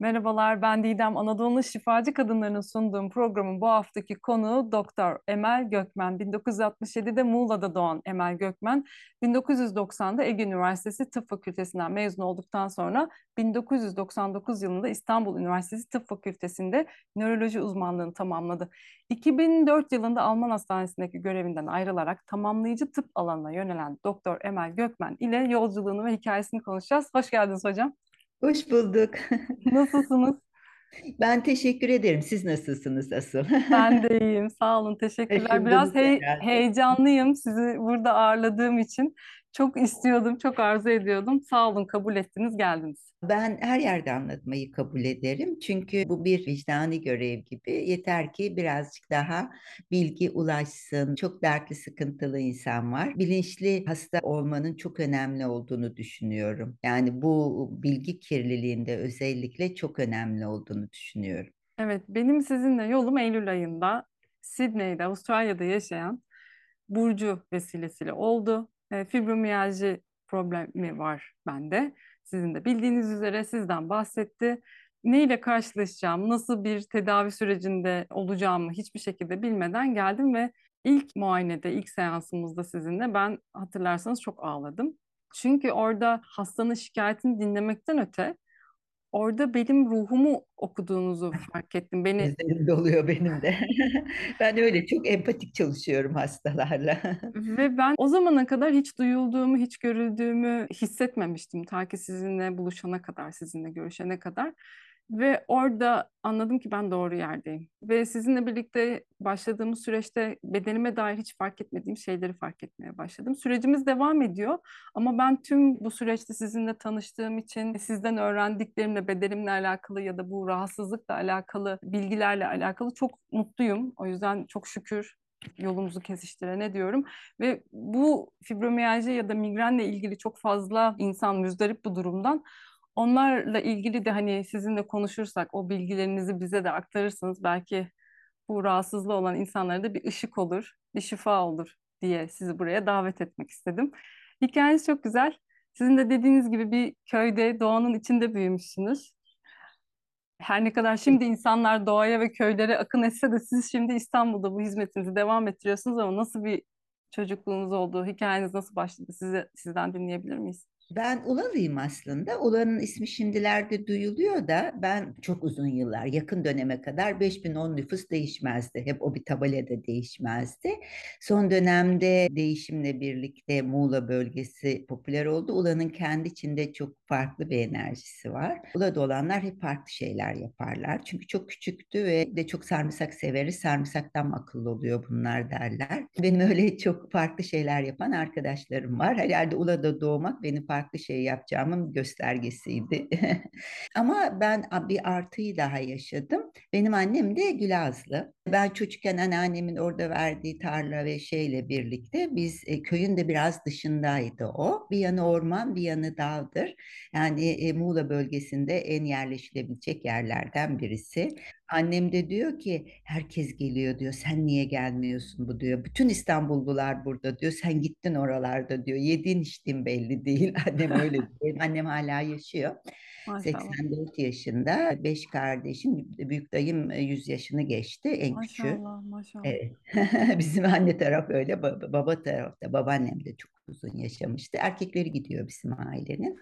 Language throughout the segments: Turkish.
Merhabalar, ben Didem. Anadolu'nun şifacı kadınlarının sunduğum programın bu haftaki konuğu Doktor Emel Gökmen. 1967'de Muğla'da doğan Emel Gökmen, 1990'da Ege Üniversitesi Tıp Fakültesinden mezun olduktan sonra 1999 yılında İstanbul Üniversitesi Tıp Fakültesi'nde nöroloji uzmanlığını tamamladı. 2004 yılında Alman Hastanesi'ndeki görevinden ayrılarak tamamlayıcı tıp alanına yönelen Doktor Emel Gökmen ile yolculuğunu ve hikayesini konuşacağız. Hoş geldiniz hocam. Hoş bulduk. Nasılsınız? Ben teşekkür ederim. Siz nasılsınız asıl? Ben de iyiyim. Sağ olun. Teşekkürler. Biraz Taşındınız hey- herhalde. heyecanlıyım sizi burada ağırladığım için. Çok istiyordum, çok arzu ediyordum. Sağ olun, kabul ettiniz, geldiniz. Ben her yerde anlatmayı kabul ederim. Çünkü bu bir vicdani görev gibi. Yeter ki birazcık daha bilgi ulaşsın. Çok dertli, sıkıntılı insan var. Bilinçli hasta olmanın çok önemli olduğunu düşünüyorum. Yani bu bilgi kirliliğinde özellikle çok önemli olduğunu düşünüyorum. Evet, benim sizinle yolum Eylül ayında Sydney'de, Avustralya'da yaşayan Burcu vesilesiyle oldu. E, fibromiyalji problemi var bende. Sizin de bildiğiniz üzere sizden bahsetti. Ne ile karşılaşacağım, nasıl bir tedavi sürecinde olacağımı hiçbir şekilde bilmeden geldim ve ilk muayenede, ilk seansımızda sizinle ben hatırlarsanız çok ağladım. Çünkü orada hastanın şikayetini dinlemekten öte orada benim ruhumu okuduğunuzu fark ettim. Beni Gözlerim doluyor benim de. Ben öyle çok empatik çalışıyorum hastalarla. Ve ben o zamana kadar hiç duyulduğumu, hiç görüldüğümü hissetmemiştim. Ta ki sizinle buluşana kadar, sizinle görüşene kadar. Ve orada anladım ki ben doğru yerdeyim. Ve sizinle birlikte başladığımız süreçte bedenime dair hiç fark etmediğim şeyleri fark etmeye başladım. Sürecimiz devam ediyor ama ben tüm bu süreçte sizinle tanıştığım için sizden öğrendiklerimle bedenimle alakalı ya da bu rahatsızlıkla alakalı bilgilerle alakalı çok mutluyum. O yüzden çok şükür yolumuzu kesiştirene diyorum. Ve bu fibromiyalji ya da migrenle ilgili çok fazla insan müzdarip bu durumdan. Onlarla ilgili de hani sizinle konuşursak, o bilgilerinizi bize de aktarırsanız belki bu rahatsızlığı olan insanlara da bir ışık olur, bir şifa olur diye sizi buraya davet etmek istedim. Hikayeniz çok güzel. Sizin de dediğiniz gibi bir köyde, doğanın içinde büyümüşsünüz. Her ne kadar şimdi insanlar doğaya ve köylere akın etse de siz şimdi İstanbul'da bu hizmetinizi devam ettiriyorsunuz ama nasıl bir çocukluğunuz oldu, hikayeniz nasıl başladı size, sizden dinleyebilir miyiz? Ben Ulalıyım aslında. Ulan'ın ismi şimdilerde duyuluyor da ben çok uzun yıllar yakın döneme kadar 5010 nüfus değişmezdi. Hep o bir tabelada değişmezdi. Son dönemde değişimle birlikte Muğla bölgesi popüler oldu. Ulan'ın kendi içinde çok farklı bir enerjisi var. Ula'da olanlar hep farklı şeyler yaparlar. Çünkü çok küçüktü ve de çok sarımsak severiz. Sarımsaktan akıllı oluyor bunlar derler. Benim öyle çok farklı şeyler yapan arkadaşlarım var. Herhalde Ula'da doğmak benim farklı şey yapacağımın göstergesiydi. Ama ben bir artıyı daha yaşadım. Benim annem de Gülazlı. Ben çocukken anneannemin orada verdiği tarla ve şeyle birlikte biz e, köyün de biraz dışındaydı o. Bir yanı orman, bir yanı dağdır. Yani e, Muğla bölgesinde en yerleşilebilecek yerlerden birisi. Annem de diyor ki herkes geliyor diyor. Sen niye gelmiyorsun bu diyor. Bütün İstanbullular burada diyor. Sen gittin oralarda diyor. Yediğin içtiğin belli değil. Annem öyle diyor. Annem hala yaşıyor. Maşallah. 84 yaşında. Beş kardeşim. Büyük dayım e, 100 yaşını geçti. En küçüğü. Maşallah, maşallah. Evet. Bizim anne taraf öyle. Baba, baba tarafta. Babaannem de çok uzun yaşamıştı. Erkekleri gidiyor bizim ailenin.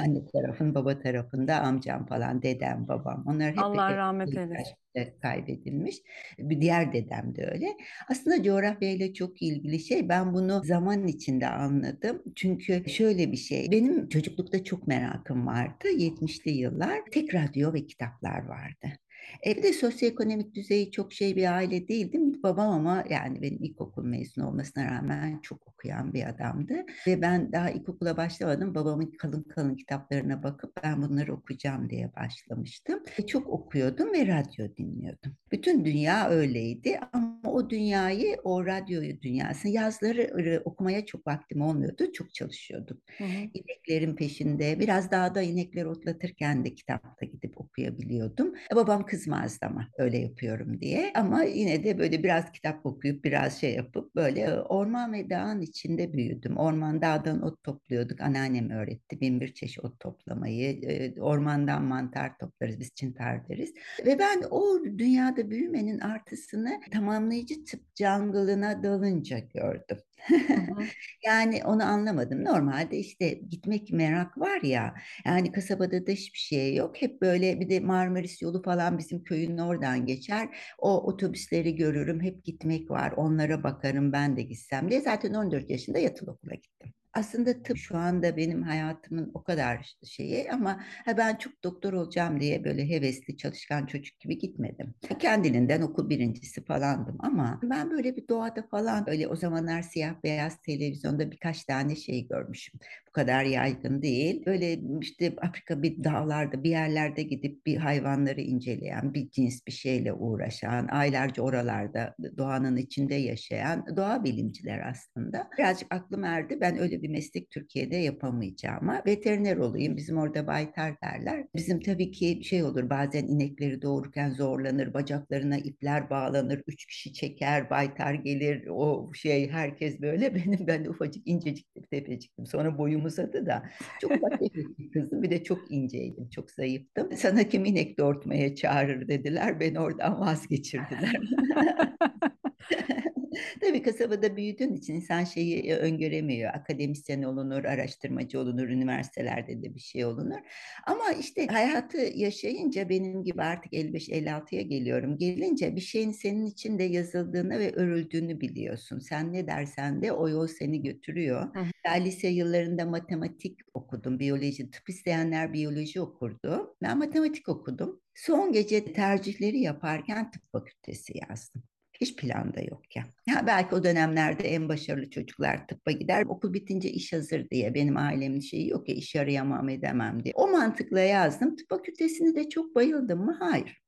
Anne tarafın, baba tarafında amcam falan, dedem, babam. Onlar hep Allah e, rahmet eylesin. kaybedilmiş. Bir diğer dedem de öyle. Aslında coğrafyayla çok ilgili şey. Ben bunu zaman içinde anladım. Çünkü şöyle bir şey. Benim çocuklukta çok merakım vardı. 70'li yıllar. Tek radyo ve kitaplar vardı. Evde sosyoekonomik düzeyi çok şey bir aile değildim. Babam ama yani benim ilkokul mezunu olmasına rağmen çok okuyan bir adamdı. Ve ben daha ilkokula başlamadım. Babamın kalın kalın kitaplarına bakıp ben bunları okuyacağım diye başlamıştım. Ve çok okuyordum ve radyo dinliyordum. Bütün dünya öyleydi ama o dünyayı, o radyoyu dünyasını yazları okumaya çok vaktim olmuyordu. Çok çalışıyordum. Hı hı. İneklerin peşinde biraz dağda inekleri otlatırken de kitapta gidip okuyabiliyordum. Babam kızmazdı ama öyle yapıyorum diye. Ama yine de böyle biraz kitap okuyup biraz şey yapıp böyle orman ve dağın içinde büyüdüm. Orman dağdan ot topluyorduk. Anneannem öğretti bin bir çeşit ot toplamayı. Ormandan mantar toplarız biz çintar deriz. Ve ben o dünyada büyümenin artısını tamamlayıcı tıp jungle'ına dalınca gördüm. yani onu anlamadım. Normalde işte gitmek merak var ya. Yani kasabada da hiçbir şey yok. Hep böyle bir de Marmaris yolu falan bizim köyün oradan geçer. O otobüsleri görürüm. Hep gitmek var. Onlara bakarım ben de gitsem diye. Zaten 14 yaşında yatılı okula gittim. Aslında tıp şu anda benim hayatımın o kadar şeyi ama ben çok doktor olacağım diye böyle hevesli çalışkan çocuk gibi gitmedim. Kendiliğinden okul birincisi falandım ama ben böyle bir doğada falan öyle o zamanlar siyah beyaz televizyonda birkaç tane şey görmüşüm. Bu kadar yaygın değil. Böyle işte Afrika bir dağlarda bir yerlerde gidip bir hayvanları inceleyen, bir cins bir şeyle uğraşan, aylarca oralarda doğanın içinde yaşayan doğa bilimciler aslında. Birazcık aklım erdi. Ben öyle bir meslek Türkiye'de yapamayacağıma veteriner olayım. Bizim orada baytar derler. Bizim tabii ki şey olur bazen inekleri doğururken zorlanır. Bacaklarına ipler bağlanır. Üç kişi çeker. Baytar gelir. O şey herkes böyle. Benim ben de ufacık incecik tepeciktim. Sonra boyum uzadı da. Çok bir kızım. Bir de çok inceydim. Çok zayıftım. Sana kim inek doğurtmaya çağırır dediler. Beni oradan vazgeçirdiler. Tabii kasabada büyüdüğün için insan şeyi e, öngöremiyor. Akademisyen olunur, araştırmacı olunur, üniversitelerde de bir şey olunur. Ama işte hayatı yaşayınca benim gibi artık 55-56'ya geliyorum. Gelince bir şeyin senin için de yazıldığını ve örüldüğünü biliyorsun. Sen ne dersen de o yol seni götürüyor. Hı. Lise yıllarında matematik okudum, biyoloji. Tıp isteyenler biyoloji okurdu. Ben matematik okudum. Son gece tercihleri yaparken tıp fakültesi yazdım. Hiç planda yok ya. Ya belki o dönemlerde en başarılı çocuklar tıbba gider. Okul bitince iş hazır diye. Benim ailemin şeyi yok ya iş arayamam edemem diye. O mantıkla yazdım. Tıp fakültesini de çok bayıldım mı? Hayır.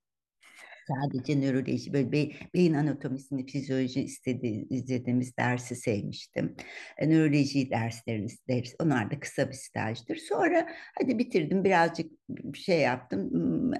Sadece nöroloji, böyle be, beyin anatomisini, fizyoloji istedi, izlediğimiz dersi sevmiştim. E, nöroloji derslerini ders, onlar da kısa bir stajdır. Sonra hadi bitirdim, birazcık şey yaptım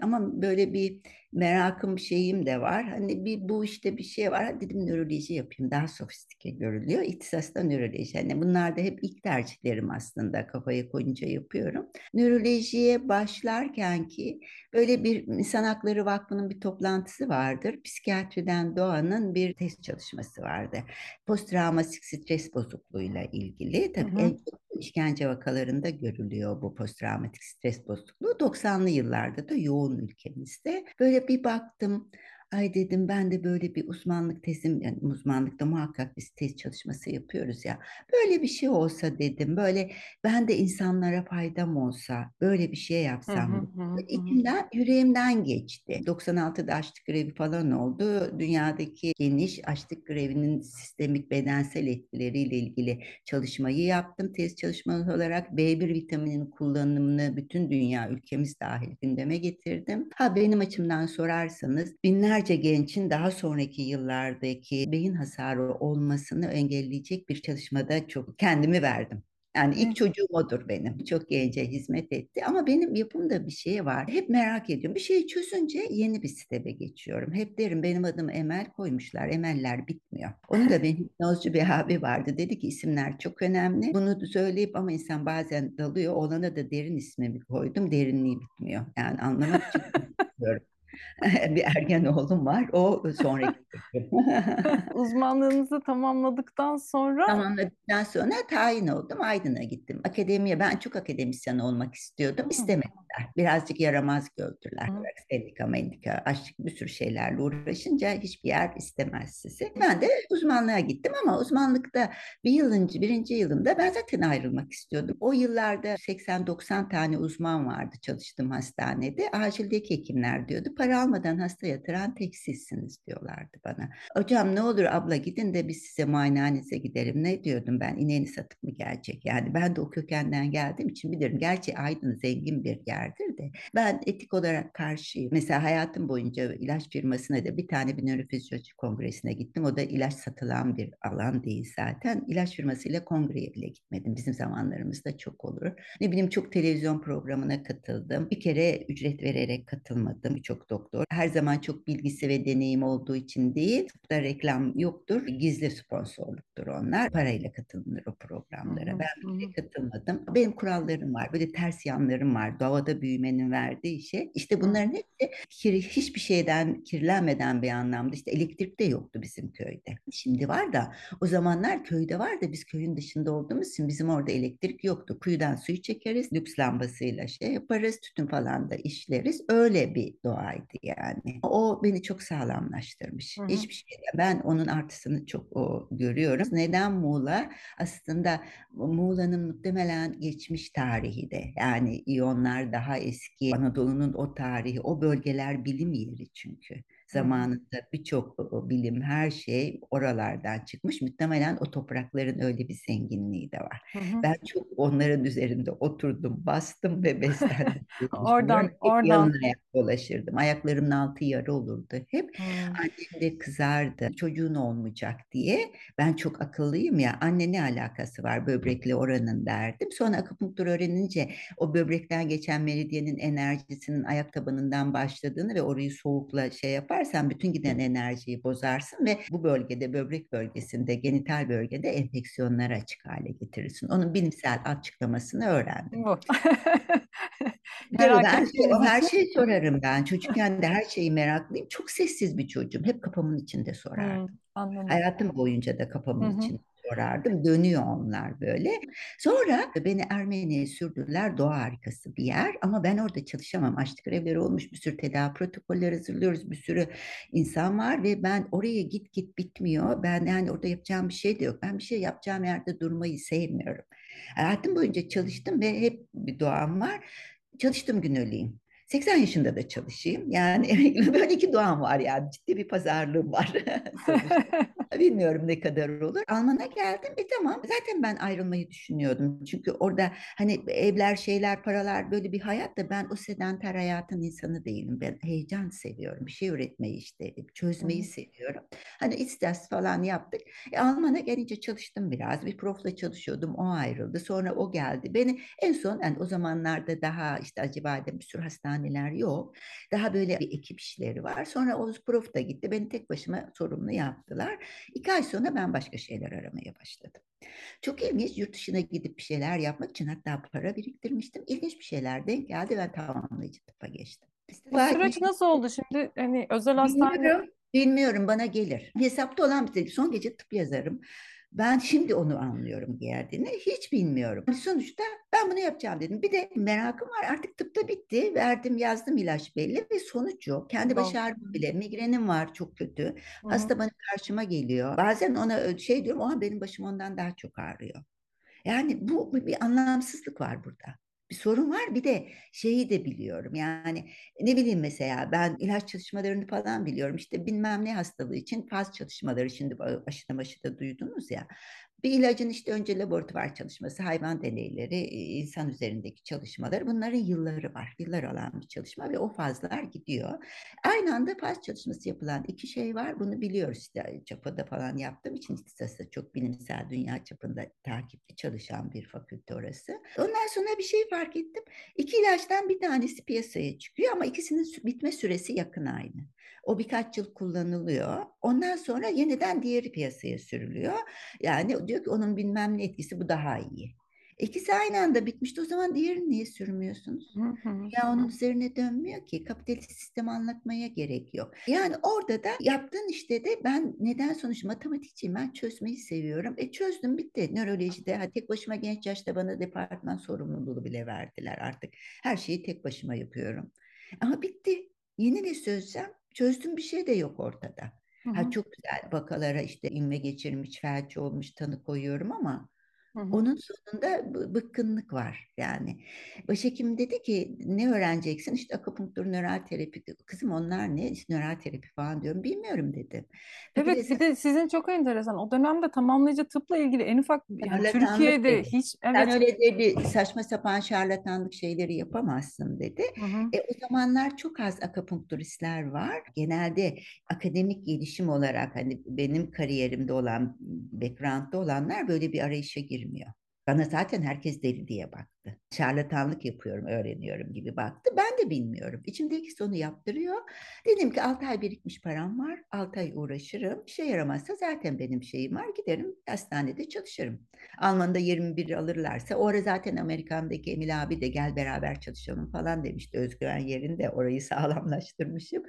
ama böyle bir merakım şeyim de var. Hani bir bu işte bir şey var. Hadi dedim nöroloji yapayım. Daha sofistike görülüyor. İhtisas da nöroloji. Hani bunlar da hep ilk tercihlerim aslında. Kafaya koyunca yapıyorum. Nörolojiye başlarken ki böyle bir İnsan Hakları Vakfı'nın bir toplantısı vardır. Psikiyatriden Doğan'ın bir test çalışması vardı. Posttraumatik stres bozukluğuyla ilgili. Tabii hı hı. en çok işkence vakalarında görülüyor bu posttraumatik stres bozukluğu. 90'lı yıllarda da yoğun ülkemizde. Böyle bir baktım Ay dedim ben de böyle bir uzmanlık tezim, yani uzmanlıkta muhakkak biz tez çalışması yapıyoruz ya. Böyle bir şey olsa dedim, böyle ben de insanlara faydam olsa, böyle bir şey yapsam. Hı hı, İçimden, yüreğimden geçti. 96'da açlık grevi falan oldu. Dünyadaki geniş açlık grevinin sistemik bedensel etkileriyle ilgili çalışmayı yaptım. Tez çalışması olarak B1 vitamininin kullanımını bütün dünya ülkemiz dahil gündeme getirdim. Ha benim açımdan sorarsanız binler binlerce gençin daha sonraki yıllardaki beyin hasarı olmasını engelleyecek bir çalışmada çok kendimi verdim. Yani ilk çocuğum odur benim. Çok gence hizmet etti ama benim yapımda bir şey var. Hep merak ediyorum. Bir şeyi çözünce yeni bir stebe geçiyorum. Hep derim benim adım Emel koymuşlar. Emeller bitmiyor. Onu da benim hipnozcu bir abi vardı. Dedi ki isimler çok önemli. Bunu söyleyip ama insan bazen dalıyor. Olana da derin ismimi koydum. Derinliği bitmiyor. Yani anlamak için diyorum. bir ergen oğlum var. O sonraki Uzmanlığınızı tamamladıktan sonra? Tamamladıktan sonra tayin oldum. Aydın'a gittim. Akademiye ben çok akademisyen olmak istiyordum. İstemediler. Birazcık yaramaz gördüler. Sendika, mendika, aşk bir sürü şeylerle uğraşınca hiçbir yer istemez sizi. Ben de uzmanlığa gittim ama uzmanlıkta bir yılınca, birinci yılımda ben zaten ayrılmak istiyordum. O yıllarda 80-90 tane uzman vardı çalıştığım hastanede. Acildeki hekimler diyordu. Para almadan hasta yatıran tek sizsiniz diyorlardı bana. Hocam ne olur abla gidin de biz size muayenehanenize gidelim. Ne diyordum ben ineğini satıp mı gelecek? Yani ben de o kökenden geldiğim için bilirim. Gerçi Aydın zengin bir yer şeylerdir de. Ben etik olarak karşıyım. Mesela hayatım boyunca ilaç firmasına da bir tane bir nörofizyoloji kongresine gittim. O da ilaç satılan bir alan değil zaten. İlaç firmasıyla kongreye bile gitmedim. Bizim zamanlarımızda çok olur. Ne bileyim çok televizyon programına katıldım. Bir kere ücret vererek katılmadım. Birçok doktor. Her zaman çok bilgisi ve deneyim olduğu için değil. Tıpta reklam yoktur. Gizli sponsorluktur onlar. Parayla katılınır o programlara. Ben bile katılmadım. Benim kurallarım var. Böyle ters yanlarım var. Doğada büyümenin verdiği şey. İşte bunların hepsi kir, hiçbir şeyden kirlenmeden bir anlamda. İşte elektrik de yoktu bizim köyde. Şimdi var da o zamanlar köyde var da biz köyün dışında olduğumuz için bizim orada elektrik yoktu. Kuyudan suyu çekeriz. Lüks lambasıyla şey yaparız. Tütün falan da işleriz. Öyle bir doğaydı yani. O beni çok sağlamlaştırmış. Hı hı. Hiçbir şeyde ben onun artısını çok o, görüyorum. Neden Muğla? Aslında Muğla'nın muhtemelen geçmiş tarihi de yani İyonlar daha eski Anadolu'nun o tarihi o bölgeler bilim yeri çünkü. Zamanında birçok bilim her şey oralardan çıkmış. Muhtemelen o toprakların öyle bir zenginliği de var. Hı hı. Ben çok onların üzerinde oturdum, bastım ve beslendim. oradan, oradan. ayak dolaşırdım. Ayaklarımın altı yarı olurdu hep. Hı. Annem de kızardı. Çocuğun olmayacak diye. Ben çok akıllıyım ya. Anne ne alakası var böbrekle oranın derdim. Sonra akupunktur öğrenince o böbrekten geçen meridyenin enerjisinin ayak tabanından başladığını ve orayı soğukla şey yapar yaparsan bütün giden enerjiyi bozarsın ve bu bölgede böbrek bölgesinde genital bölgede enfeksiyonlara açık hale getirirsin. Onun bilimsel açıklamasını öğrendim. Bu. ben şey, o her şeyi sorarım ben. Çocukken de her şeyi meraklıyım. Çok sessiz bir çocuğum. Hep kafamın içinde sorardım. Hmm, anladım. Hayatım boyunca da kafamın Hı-hı. içinde sorardım. Dönüyor onlar böyle. Sonra beni Ermeni'ye sürdüler. Doğa harikası bir yer ama ben orada çalışamam. Açlık grevleri olmuş. Bir sürü tedavi protokolleri hazırlıyoruz. Bir sürü insan var ve ben oraya git git bitmiyor. Ben yani orada yapacağım bir şey de yok. Ben bir şey yapacağım yerde durmayı sevmiyorum. Hayatım boyunca çalıştım ve hep bir doğam var. Çalıştım gün öleyim. 80 yaşında da çalışayım. Yani böyle iki doğam var yani ciddi bir pazarlığım var. Bilmiyorum ne kadar olur. Alman'a geldim. E tamam zaten ben ayrılmayı düşünüyordum. Çünkü orada hani evler şeyler paralar böyle bir hayat da ben o sedanter hayatın insanı değilim. Ben heyecan seviyorum. Bir şey üretmeyi işte çözmeyi seviyorum. Hani istas falan yaptık. E, Alman'a gelince çalıştım biraz. Bir profla çalışıyordum. O ayrıldı. Sonra o geldi. Beni en son yani o zamanlarda daha işte Acıbadem bir sürü hastane hastaneler yok. Daha böyle bir ekip işleri var. Sonra Oğuz Prof da gitti. Beni tek başıma sorumlu yaptılar. İki ay sonra ben başka şeyler aramaya başladım. Çok ilginç yurt dışına gidip bir şeyler yapmak için hatta para biriktirmiştim. İlginç bir şeyler denk geldi ve tamamlayıcı tıpa geçtim. Bu süreç nasıl oldu şimdi? Hani özel hastane... Bilmiyorum, bilmiyorum bana gelir. Hesapta olan bir şey. Son gece tıp yazarım. Ben şimdi onu anlıyorum geldiğini. Hiç bilmiyorum. Sonuçta ben bunu yapacağım dedim. Bir de merakım var. Artık tıpta bitti. Verdim yazdım ilaç belli ve sonuç yok. Kendi baş ağrım bile. Migrenim var çok kötü. Hı-hı. Hasta bana karşıma geliyor. Bazen ona şey diyorum. Oha benim başım ondan daha çok ağrıyor. Yani bu bir anlamsızlık var burada bir sorun var. Bir de şeyi de biliyorum. Yani ne bileyim mesela ben ilaç çalışmalarını falan biliyorum. İşte bilmem ne hastalığı için faz çalışmaları şimdi aşıda aşıda duydunuz ya. Bir ilacın işte önce laboratuvar çalışması, hayvan deneyleri, insan üzerindeki çalışmalar bunların yılları var. Yıllar alan bir çalışma ve o fazlar gidiyor. Aynı anda faz çalışması yapılan iki şey var. Bunu biliyoruz işte çapada falan yaptığım için ihtisası çok bilimsel dünya çapında takipli çalışan bir fakülte orası. Ondan sonra bir şey fark ettim. İki ilaçtan bir tanesi piyasaya çıkıyor ama ikisinin bitme süresi yakın aynı. O birkaç yıl kullanılıyor. Ondan sonra yeniden diğeri piyasaya sürülüyor. Yani diyor ki onun bilmem ne etkisi bu daha iyi. İkisi aynı anda bitmişti. O zaman diğerini niye sürmüyorsunuz? Ya onun üzerine dönmüyor ki. Kapitalist sistemi anlatmaya gerek yok. Yani orada da yaptığın işte de ben neden sonuç matematikçiyim. Ben çözmeyi seviyorum. E çözdüm bitti. Nörolojide ha, tek başıma genç yaşta bana departman sorumluluğu bile verdiler artık. Her şeyi tek başıma yapıyorum. Ama bitti. Yeni ne söylesem çözdüğüm bir şey de yok ortada. Hı hı. Ha, çok güzel vakalara işte inme geçirmiş, felç olmuş tanı koyuyorum ama Hı hı. Onun sonunda bıkkınlık var yani. Başhekim dedi ki ne öğreneceksin? İşte akupunktur, nöral terapi. Kızım onlar ne? İşte nöral terapi falan diyorum. Bilmiyorum dedim. Evet bir de sizin çok enteresan. O dönemde tamamlayıcı tıpla ilgili en ufak yani Türkiye'de dedi. hiç evet. Sen öyle dedi saçma sapan şarlatanlık şeyleri yapamazsın dedi. Hı hı. E, o zamanlar çok az akupunkturistler var. Genelde akademik gelişim olarak hani benim kariyerimde olan background'da olanlar böyle bir arayışa girmiyor. Bana zaten herkes deli diye baktı. Şarlatanlık yapıyorum, öğreniyorum gibi baktı. Ben de bilmiyorum. İçimdeki sonu yaptırıyor. Dedim ki 6 ay birikmiş param var. 6 ay uğraşırım. Bir şey yaramazsa zaten benim şeyim var. Giderim hastanede çalışırım. Alman'da 21 alırlarsa. Orada zaten Amerikan'daki Emil abi de gel beraber çalışalım falan demişti. Özgüven yerinde orayı sağlamlaştırmışım.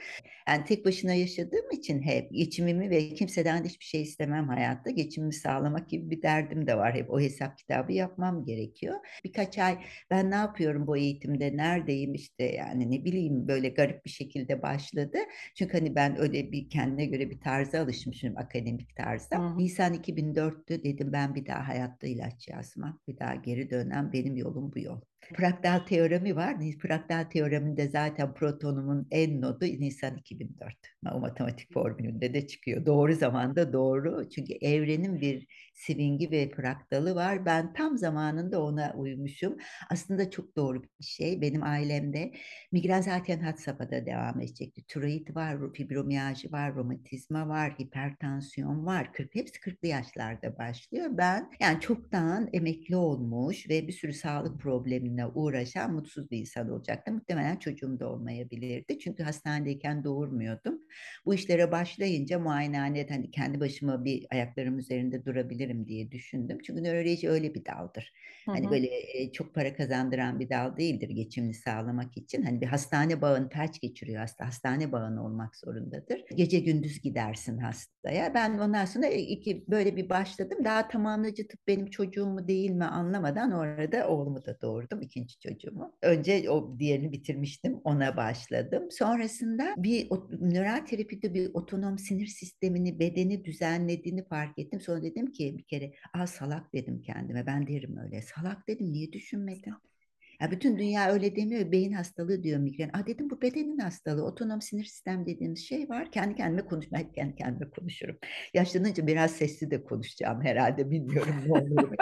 Yani tek başına yaşadığım için hep geçimimi ve kimseden hiçbir şey istemem hayatta. Geçimimi sağlamak gibi bir derdim de var. Hep o hesap kitabı yapmam gerekiyor. Birkaç ay ben ne yapıyorum bu eğitimde, neredeyim işte yani ne bileyim böyle garip bir şekilde başladı. Çünkü hani ben öyle bir kendine göre bir tarza alışmışım akademik tarzda. Hı hı. Nisan 2004'te dedim ben bir daha hayatta ilaç yazmam. Bir daha geri dönem benim yolum bu yol. Fraktal teoremi var. Fraktal teoreminde zaten protonumun en nodu Nisan 2004. O matematik formülünde de çıkıyor. Doğru zamanda doğru. Çünkü evrenin bir swingi ve fraktalı var. Ben tam zamanında ona uymuşum. Aslında çok doğru bir şey. Benim ailemde migren zaten had safhada devam edecekti. Tiroid var, fibromiyajı var, romatizma var, hipertansiyon var. 40, hepsi 40'lı yaşlarda başlıyor. Ben yani çoktan emekli olmuş ve bir sürü sağlık problemine uğraşan mutsuz bir insan olacaktı. Muhtemelen çocuğum da olmayabilirdi. Çünkü hastanedeyken doğurmuyordum. Bu işlere başlayınca muayenehanede hani kendi başıma bir ayaklarım üzerinde durabilirim diye düşündüm. Çünkü nöroloji öyle bir daldır. Hı hani hı. Hani böyle çok para kazandıran bir dal değildir geçimini sağlamak için. Hani bir hastane bağını felç geçiriyor hasta. Hastane bağını olmak zorundadır. Gece gündüz gidersin hastaya. Ben ondan sonra iki böyle bir başladım. Daha tamamlayıcı tıp benim çocuğum mu değil mi anlamadan orada oğlumu da doğurdum. ikinci çocuğumu. Önce o diğerini bitirmiştim. Ona başladım. Sonrasında bir nöral terapide bir otonom sinir sistemini, bedeni düzenlediğini fark ettim. Sonra dedim ki bir kere, aa salak dedim kendime. Ben derim öyle. Salak dedim niye düşünmedin? Ya bütün dünya öyle demiyor. Beyin hastalığı diyor migren. Aa dedim bu bedenin hastalığı. Otonom sinir sistem dediğimiz şey var. Kendi kendime konuşmak, kendi kendime konuşurum. Yaşlanınca biraz sesli de konuşacağım herhalde. Bilmiyorum ne olur.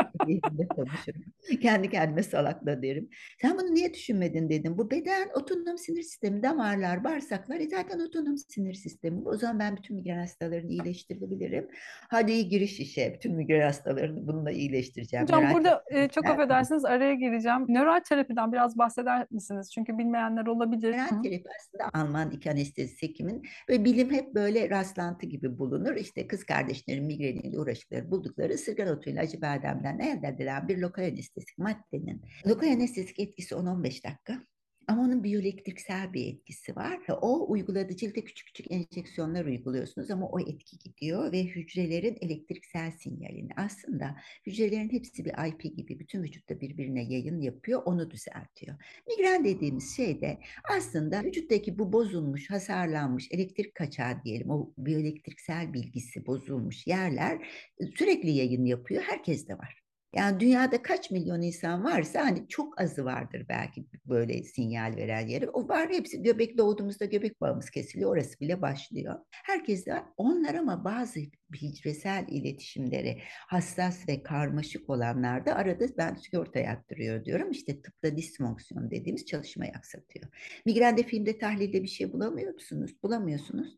konuşurum. kendi kendime salakla derim. Sen bunu niye düşünmedin dedim. Bu beden otonom sinir sistemi, damarlar, bağırsaklar. E zaten otonom sinir sistemi. O zaman ben bütün migren hastalarını iyileştirebilirim. Hadi iyi giriş işe. Bütün migren hastalarını bununla iyileştireceğim. Hocam Merak burada e, çok affedersiniz araya gireceğim. Nöral terapi terapiden biraz bahseder misiniz? Çünkü bilmeyenler olabilir. Genel terapi aslında Alman iki anestezi hekimin ve bilim hep böyle rastlantı gibi bulunur. İşte kız kardeşlerin migreniyle uğraştıkları buldukları ısırgan otuyla acı bademden elde edilen bir lokal anestezik maddenin lokal anestezik etkisi 10-15 dakika. Ama onun biyoelektriksel bir etkisi var. O uyguladığı cilde küçük küçük enjeksiyonlar uyguluyorsunuz ama o etki gidiyor ve hücrelerin elektriksel sinyalini aslında hücrelerin hepsi bir IP gibi bütün vücutta birbirine yayın yapıyor, onu düzeltiyor. Migren dediğimiz şey de aslında vücuttaki bu bozulmuş, hasarlanmış elektrik kaçağı diyelim, o biyoelektriksel bilgisi bozulmuş yerler sürekli yayın yapıyor. Herkes de var. Yani dünyada kaç milyon insan varsa hani çok azı vardır belki böyle sinyal veren yeri. O var hepsi göbek doğduğumuzda göbek bağımız kesiliyor. Orası bile başlıyor. Herkes de onlar ama bazı hücresel iletişimleri hassas ve karmaşık olanlarda arada ben sigorta yattırıyor diyorum. İşte tıpta disfonksiyon dediğimiz çalışmayı aksatıyor. Migrende filmde tahlilde bir şey bulamıyor musunuz? Bulamıyorsunuz.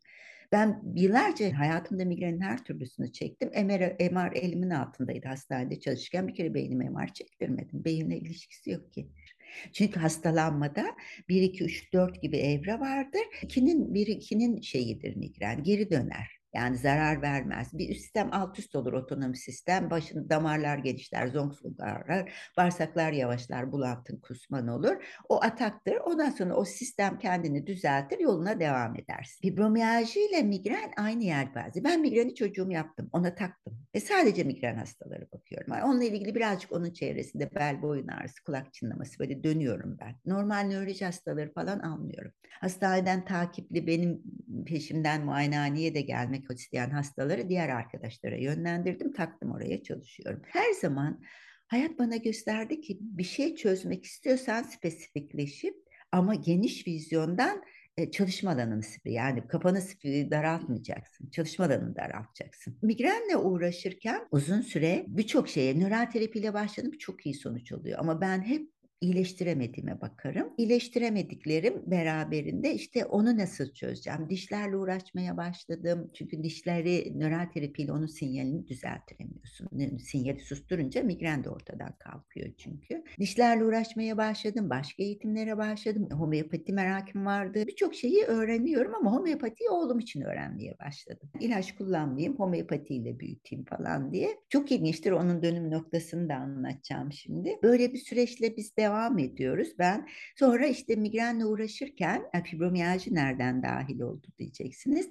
Ben yıllarca hayatımda migrenin her türlüsünü çektim. MR, MR elimin altındaydı hastanede çalışırken. Bir kere beynime MR çektirmedim. Beyinle ilişkisi yok ki. Çünkü hastalanmada 1, 2, 3, 4 gibi evre vardır. 2'nin 1, 2'nin şeyidir migren. Geri döner. Yani zarar vermez. Bir sistem alt üst olur otonom sistem. Başın damarlar genişler, zonksulgarlar, bağırsaklar yavaşlar, bulantın kusman olur. O ataktır. Ondan sonra o sistem kendini düzeltir, yoluna devam edersin. Fibromiyalji ile migren aynı yer bazı. Ben migreni çocuğum yaptım, ona taktım. Ve sadece migren hastaları bakıyorum. Onunla ilgili birazcık onun çevresinde bel boyun ağrısı, kulak çınlaması böyle dönüyorum ben. Normal nöroloji hastaları falan almıyorum. Hastaneden takipli benim peşimden muayenehaneye de gelmek isteyen hastaları diğer arkadaşlara yönlendirdim. Taktım oraya çalışıyorum. Her zaman hayat bana gösterdi ki bir şey çözmek istiyorsan spesifikleşip ama geniş vizyondan e, çalışma alanını yani kafanı daraltmayacaksın. Çalışma alanını daraltacaksın. Migrenle uğraşırken uzun süre birçok şeye nöral terapiyle başladım. Çok iyi sonuç oluyor. Ama ben hep iyileştiremediğime bakarım. İyileştiremediklerim beraberinde işte onu nasıl çözeceğim? Dişlerle uğraşmaya başladım. Çünkü dişleri nöral terapiyle onun sinyalini düzeltiremiyorsun. Sinyali susturunca migren de ortadan kalkıyor çünkü. Dişlerle uğraşmaya başladım. Başka eğitimlere başladım. Homeopati merakım vardı. Birçok şeyi öğreniyorum ama homeopatiyi oğlum için öğrenmeye başladım. İlaç kullanmayayım, homeopatiyle büyüteyim falan diye. Çok ilginçtir. Onun dönüm noktasını da anlatacağım şimdi. Böyle bir süreçle biz de devam ediyoruz. Ben sonra işte migrenle uğraşırken fibromiyalji nereden dahil oldu diyeceksiniz.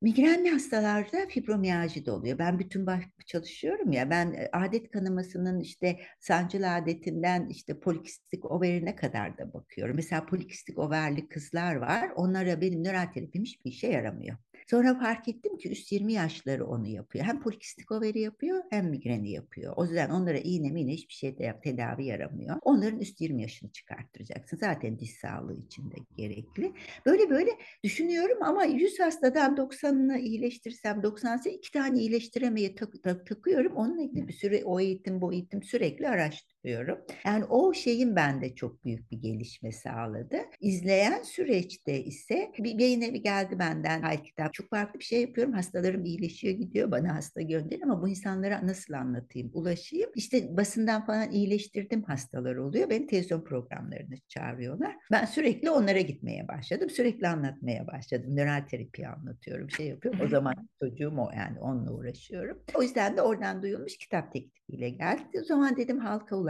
Migrenli hastalarda fibromiyalji de oluyor. Ben bütün baş çalışıyorum ya. Ben e, adet kanamasının işte sancılı adetinden işte polikistik overine kadar da bakıyorum. Mesela polikistik overli kızlar var. Onlara benim nöroterapim hiçbir işe yaramıyor. Sonra fark ettim ki üst 20 yaşları onu yapıyor. Hem polikistik overi yapıyor hem migreni yapıyor. O yüzden onlara iğne mine hiçbir şey de tedavi yaramıyor. Onların üst 20 yaşını çıkarttıracaksın. Zaten diş sağlığı için de gerekli. Böyle böyle düşünüyorum ama 100 hastadan 90'ını iyileştirsem 90'sı iki tane iyileştiremeye tak, tak, takıyorum. Onunla ilgili bir süre o eğitim bu eğitim sürekli araştırıyorum. Yani o şeyin bende çok büyük bir gelişme sağladı. İzleyen süreçte ise bir yayın evi geldi benden. Hay kitap çok farklı bir şey yapıyorum. Hastalarım iyileşiyor gidiyor. Bana hasta gönder ama bu insanlara nasıl anlatayım, ulaşayım. İşte basından falan iyileştirdim hastalar oluyor. Beni televizyon programlarına çağırıyorlar. Ben sürekli onlara gitmeye başladım. Sürekli anlatmaya başladım. Nöral terapi anlatıyorum, şey yapıyorum. O zaman çocuğum o yani onunla uğraşıyorum. O yüzden de oradan duyulmuş kitap teknikiyle geldi. O zaman dedim halka ulaşacak,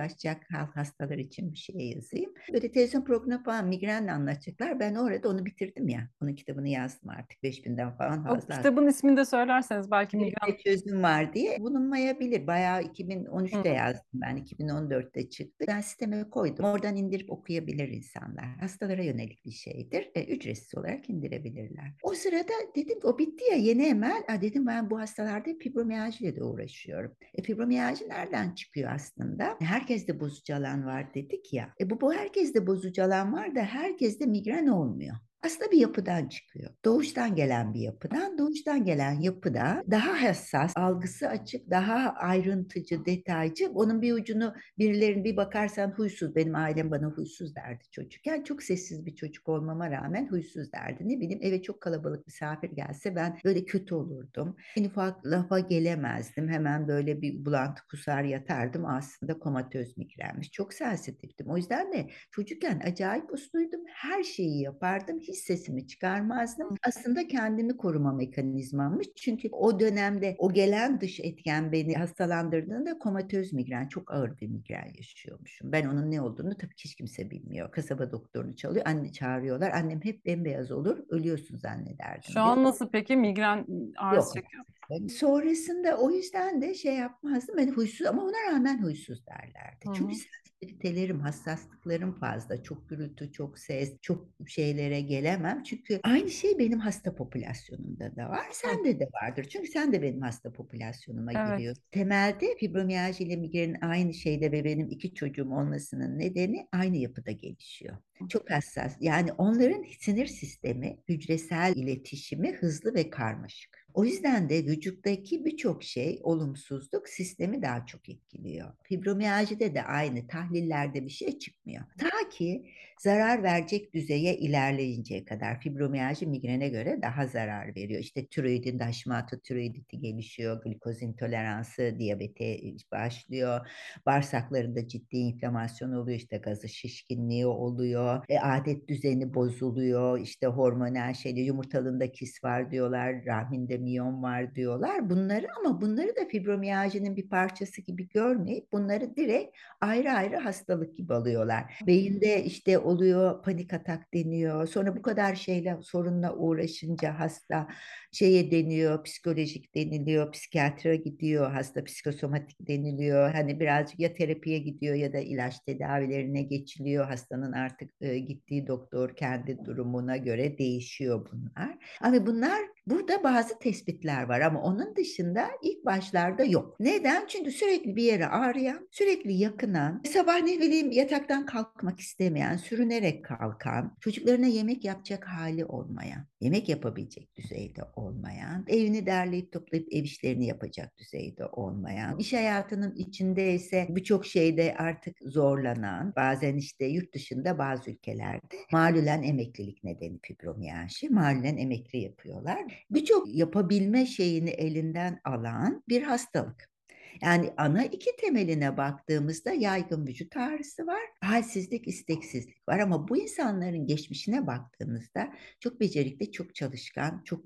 halk hastalar için bir şey yazayım. Böyle televizyon programı falan migrenle anlatacaklar. Ben orada onu bitirdim ya. Onun kitabını yazdım artık 5000'den falan fazla. O kitabın ismini de söylerseniz belki migran... çözüm var diye bulunmayabilir. Bayağı 2013'te Hı. yazdım ben. 2014'te çıktı. Ben sisteme koydum. Oradan indirip okuyabilir insanlar. Hastalara yönelik bir şeydir. E, ücretsiz olarak indirebilirler. O sırada dedim ki o bitti ya yeni emel. A, dedim ben bu hastalarda fibromiyalji ile de uğraşıyorum. E, fibromiyalji nereden çıkıyor aslında? Herkeste bozucu alan var dedik ya. E, bu, bu herkeste bozucu alan var da herkeste migren olmuyor aslında bir yapıdan çıkıyor. Doğuştan gelen bir yapıdan, doğuştan gelen yapıda daha hassas, algısı açık, daha ayrıntıcı, detaycı. Onun bir ucunu birilerinin bir bakarsan huysuz, benim ailem bana huysuz derdi çocukken. Çok sessiz bir çocuk olmama rağmen huysuz derdi. Ne bileyim eve çok kalabalık misafir gelse ben böyle kötü olurdum. En ufak lafa gelemezdim. Hemen böyle bir bulantı kusar yatardım. Aslında komatöz migrenmiş. Çok sensitiftim. O yüzden de çocukken acayip usluydum. Her şeyi yapardım hiç sesimi çıkarmazdım. Aslında kendimi koruma mekanizmammış. Çünkü o dönemde o gelen dış etken beni hastalandırdığında komatöz migren, çok ağır bir migren yaşıyormuşum. Ben onun ne olduğunu tabii hiç kimse bilmiyor. Kasaba doktorunu çalıyor, anne çağırıyorlar. Annem hep bembeyaz olur, ölüyorsun zannederdim. Şu an nasıl peki migren ağrısı çekiyor? Sonrasında o yüzden de şey yapmazdım. Ben huysuz ama ona rağmen huysuz derlerdi. Hı-hı. Çünkü sensitivitelerim, hassaslıklarım fazla. Çok gürültü, çok ses, çok şeylere gelemem. Çünkü aynı şey benim hasta popülasyonumda da var. Sende de vardır. Çünkü sen de benim hasta popülasyonuma evet. giriyorsun. Temelde fibromiyalji ile migrenin aynı şeyde ve benim iki çocuğum olmasının nedeni aynı yapıda gelişiyor. Çok hassas. Yani onların sinir sistemi, hücresel iletişimi hızlı ve karmaşık. O yüzden de vücuttaki birçok şey, olumsuzluk sistemi daha çok etkiliyor. Fibromiyajide de aynı tahlillerde bir şey çıkmıyor. Ta ki zarar verecek düzeye ilerleyinceye kadar fibromiyajı migrene göre daha zarar veriyor. İşte tiroidin daşmatı tiroiditi gelişiyor, glikoz intoleransı, diyabete başlıyor. Bağırsaklarında ciddi inflamasyon oluyor, işte gazı şişkinliği oluyor. E, adet düzeni bozuluyor, işte hormonal şeyler, yumurtalığında kis var diyorlar, rahminde miyon var diyorlar. Bunları ama bunları da fibromiyajinin bir parçası gibi görmeyip bunları direkt ayrı ayrı hastalık gibi alıyorlar. Beyinde işte oluyor panik atak deniyor. Sonra bu kadar şeyle sorunla uğraşınca hasta şeye deniyor, psikolojik deniliyor, psikiyatra gidiyor, hasta psikosomatik deniliyor. Hani birazcık ya terapiye gidiyor ya da ilaç tedavilerine geçiliyor. Hastanın artık e, gittiği doktor kendi durumuna göre değişiyor bunlar. Ama bunlar Burada bazı tespitler var ama onun dışında ilk başlarda yok. Neden? Çünkü sürekli bir yere ağrıyan, sürekli yakınan, sabah ne bileyim yataktan kalkmak istemeyen, sürünerek kalkan, çocuklarına yemek yapacak hali olmayan, yemek yapabilecek düzeyde olmayan, evini derleyip toplayıp ev işlerini yapacak düzeyde olmayan, iş hayatının içinde ise birçok şeyde artık zorlanan, bazen işte yurt dışında bazı ülkelerde malulen emeklilik nedeni fibromiyalji, malulen emekli yapıyorlar. Birçok yapabilme şeyini elinden alan bir hastalık. Yani ana iki temeline baktığımızda yaygın vücut ağrısı var, halsizlik, isteksizlik var. Ama bu insanların geçmişine baktığımızda çok becerikli, çok çalışkan, çok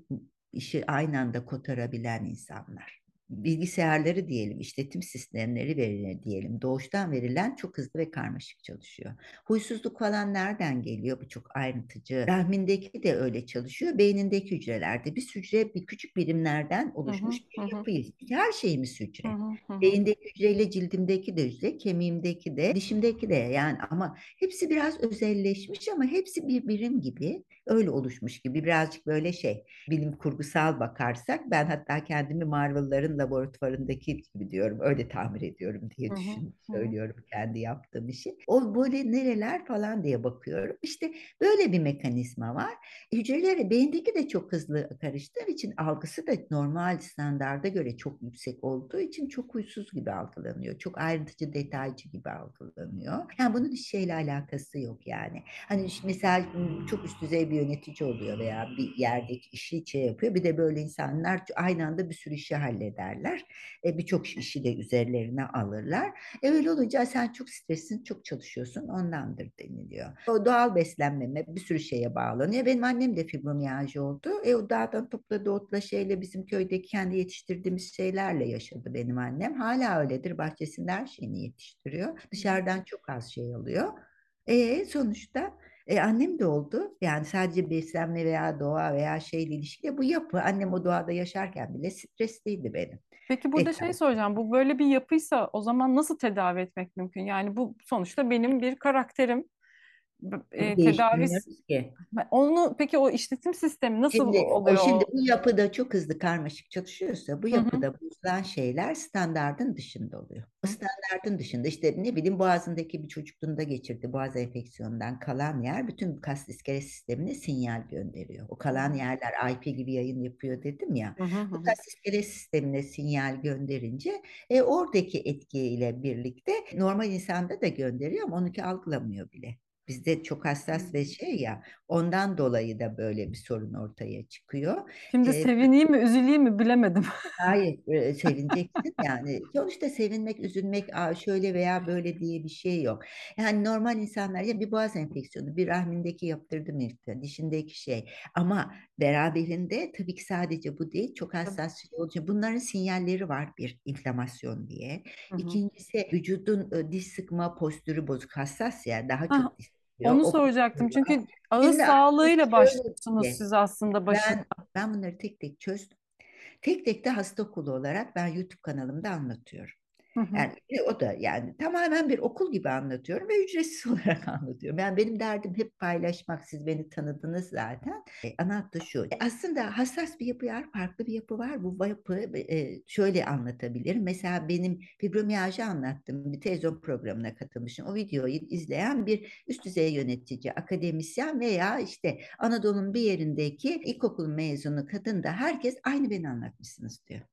işi aynı anda kotarabilen insanlar bilgisayarları diyelim, işletim sistemleri verilir diyelim. Doğuştan verilen çok hızlı ve karmaşık çalışıyor. Huysuzluk falan nereden geliyor? Bu çok ayrıntıcı. Rahmindeki de öyle çalışıyor. Beynindeki hücrelerde. Biz hücre bir küçük birimlerden oluşmuş hı hı, bir yapıyız. Her şeyimiz hücre. Hı hı, Beyindeki hücreyle cildimdeki de hücre, kemiğimdeki de, dişimdeki de yani ama hepsi biraz özelleşmiş ama hepsi bir birim gibi öyle oluşmuş gibi birazcık böyle şey bilim kurgusal bakarsak ben hatta kendimi Marvel'ların laboratuvarındaki gibi diyorum öyle tamir ediyorum diye düşün söylüyorum kendi yaptığım işi. O böyle nereler falan diye bakıyorum. İşte böyle bir mekanizma var. Hücreleri beyindeki de çok hızlı karıştığı için algısı da normal standarda göre çok yüksek olduğu için çok huysuz gibi algılanıyor. Çok ayrıntıcı detaycı gibi algılanıyor. Yani bunun hiç şeyle alakası yok yani. Hani mesela çok üst düzey bir yönetici oluyor veya bir yerdeki işi şey yapıyor. Bir de böyle insanlar aynı anda bir sürü işi hallederler. E, Birçok işi de üzerlerine alırlar. E, öyle olunca sen çok stressin, çok çalışıyorsun ondandır deniliyor. O doğal beslenmeme bir sürü şeye bağlanıyor. Benim annem de fibromiyalji oldu. E, o dağdan topladığı otla şeyle bizim köydeki kendi yetiştirdiğimiz şeylerle yaşadı benim annem. Hala öyledir. Bahçesinde her şeyini yetiştiriyor. Dışarıdan çok az şey alıyor. E, sonuçta e, annem de oldu. Yani sadece beslenme veya doğa veya şeyle ilişkili bu yapı. Annem o doğada yaşarken bile stresliydi benim. Peki burada e, şey soracağım. Bu böyle bir yapıysa o zaman nasıl tedavi etmek mümkün? Yani bu sonuçta benim bir karakterim. E, tedavi ki. Onu peki o işletim sistemi nasıl şimdi, oluyor? O şimdi bu yapıda çok hızlı karmaşık çalışıyorsa bu yapıda Hı-hı. bozulan şeyler standardın dışında oluyor. O standartın dışında işte ne bileyim boğazındaki bir çocukluğunda geçirdi boğaz enfeksiyonundan kalan yer bütün kas iskelet sistemine sinyal gönderiyor. O kalan yerler IP gibi yayın yapıyor dedim ya. Bu kas iskelet sistemine sinyal gönderince e, oradaki etkiyle birlikte normal insanda da gönderiyor ama onunki algılamıyor bile. Bizde çok hassas ve şey ya ondan dolayı da böyle bir sorun ortaya çıkıyor. Şimdi ee, sevineyim mi üzüleyim mi bilemedim. Hayır sevineceksin yani sonuçta sevinmek üzülmek şöyle veya böyle diye bir şey yok. Yani normal insanlar ya bir boğaz enfeksiyonu bir rahmindeki yaptırdım işte dişindeki şey ama beraberinde tabii ki sadece bu değil çok hassas şey olacak. Bunların sinyalleri var bir inflamasyon diye. Hı hı. İkincisi vücudun diş sıkma postürü bozuk hassas ya daha ha, çok diş onu soracaktım çünkü ağız Şimdi sağlığıyla başlıyorsunuz siz aslında başında. Ben, ben bunları tek tek çözdüm. Tek tek de hasta okulu olarak ben YouTube kanalımda anlatıyorum. Yani o da yani tamamen bir okul gibi anlatıyorum ve ücretsiz olarak anlatıyorum. Yani benim derdim hep paylaşmak. Siz beni tanıdınız zaten. E, ana şu. E, aslında hassas bir yapı var, farklı bir yapı var. Bu yapı e, şöyle anlatabilirim. Mesela benim fibromiyajı anlattım. Bir televizyon programına katılmışım. O videoyu izleyen bir üst düzey yönetici, akademisyen veya işte Anadolu'nun bir yerindeki ilkokul mezunu kadın da herkes aynı beni anlatmışsınız diyor.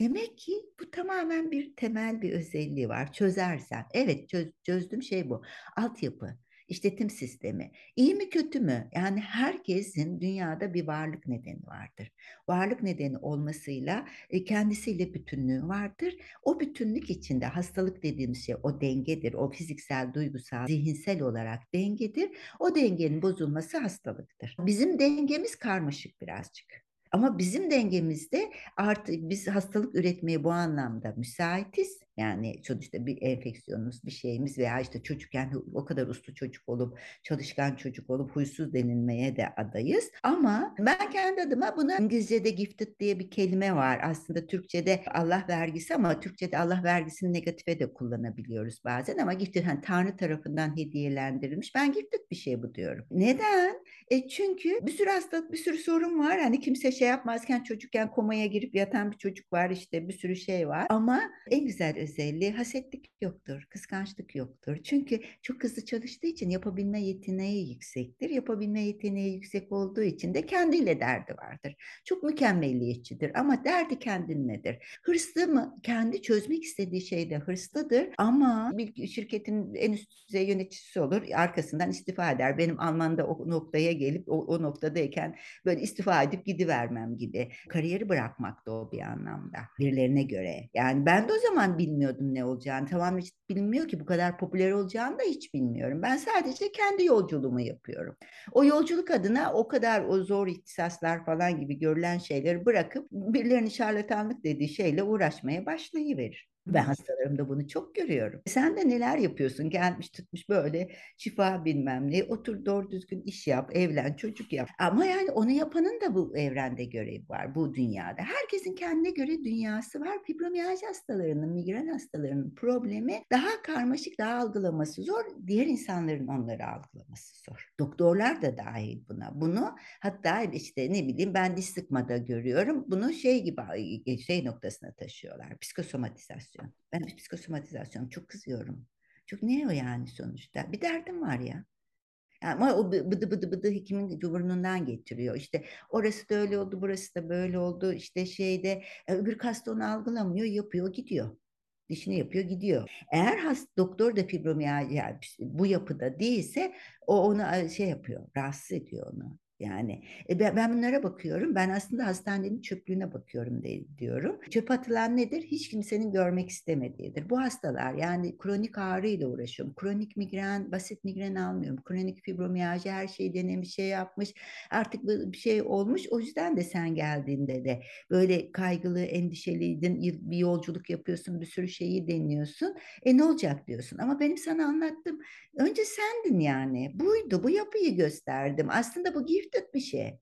Demek ki bu tamamen bir temel bir özelliği var. Çözersen. Evet çöz, çözdüğüm şey bu. Altyapı, işletim sistemi. İyi mi kötü mü? Yani herkesin dünyada bir varlık nedeni vardır. Varlık nedeni olmasıyla e, kendisiyle bütünlüğü vardır. O bütünlük içinde hastalık dediğimiz şey o dengedir. O fiziksel, duygusal, zihinsel olarak dengedir. O dengenin bozulması hastalıktır. Bizim dengemiz karmaşık birazcık. Ama bizim dengemizde artık biz hastalık üretmeye bu anlamda müsaitiz. Yani sonuçta bir enfeksiyonumuz, bir şeyimiz veya işte çocukken o kadar uslu çocuk olup, çalışkan çocuk olup huysuz denilmeye de adayız. Ama ben kendi adıma buna İngilizce'de gifted diye bir kelime var. Aslında Türkçe'de Allah vergisi ama Türkçe'de Allah vergisini negatife de kullanabiliyoruz bazen ama gifted hani Tanrı tarafından hediyelendirilmiş. Ben gifted bir şey bu diyorum. Neden? E çünkü bir sürü hastalık, bir sürü sorun var. Hani kimse şey yapmazken çocukken komaya girip yatan bir çocuk var işte bir sürü şey var. Ama en güzel özelliği hasetlik yoktur, kıskançlık yoktur. Çünkü çok hızlı çalıştığı için yapabilme yeteneği yüksektir. Yapabilme yeteneği yüksek olduğu için de kendiyle derdi vardır. Çok mükemmelliyetçidir ama derdi kendinledir. Hırslı mı? Kendi çözmek istediği şeyde hırslıdır ama bir şirketin en üst düzey yöneticisi olur. Arkasından istifa eder. Benim Alman'da o noktaya gelip o, o noktadayken böyle istifa edip gidivermem gibi. Kariyeri bırakmak da o bir anlamda. Birilerine göre. Yani ben de o zaman bilmiyordum ne olacağını. Tamam hiç bilmiyor ki bu kadar popüler olacağını da hiç bilmiyorum. Ben sadece kendi yolculuğumu yapıyorum. O yolculuk adına o kadar o zor ihtisaslar falan gibi görülen şeyleri bırakıp birilerinin şarlatanlık dediği şeyle uğraşmaya başlayıverir. Ben hastalarımda bunu çok görüyorum. Sen de neler yapıyorsun? Gelmiş tutmuş böyle şifa bilmem ne. Otur doğru düzgün iş yap, evlen, çocuk yap. Ama yani onu yapanın da bu evrende görevi var, bu dünyada. Herkesin kendine göre dünyası var. Fibromiyalji hastalarının, migren hastalarının problemi daha karmaşık, daha algılaması zor. Diğer insanların onları algılaması zor. Doktorlar da dahil buna. Bunu hatta işte ne bileyim ben diş sıkmada görüyorum. Bunu şey gibi şey noktasına taşıyorlar. Psikosomatizasyon. Ben psikosomatizasyon çok kızıyorum. Çok ne o yani sonuçta? Bir derdim var ya. Ama o bıdı bıdı bıdı hekimin burnundan getiriyor. İşte orası da öyle oldu, burası da böyle oldu. İşte şeyde öbür hasta onu algılamıyor, yapıyor, gidiyor. Dişini yapıyor, gidiyor. Eğer hasta, doktor da fibromiyalji bu yapıda değilse o onu şey yapıyor, rahatsız ediyor onu. Yani e, ben bunlara bakıyorum. Ben aslında hastanenin çöplüğüne bakıyorum de, diyorum. Çöp atılan nedir? Hiç kimsenin görmek istemediğidir. Bu hastalar yani kronik ağrıyla uğraşıyorum. Kronik migren, basit migren almıyorum. Kronik fibromiyalji her şeyi denemiş, şey yapmış. Artık bir şey olmuş. O yüzden de sen geldiğinde de böyle kaygılı, endişeliydin. Bir yolculuk yapıyorsun, bir sürü şeyi deniyorsun. E ne olacak diyorsun. Ama benim sana anlattım. Önce sendin yani. Buydu. Bu yapıyı gösterdim. Aslında bu gift gifted bir şey.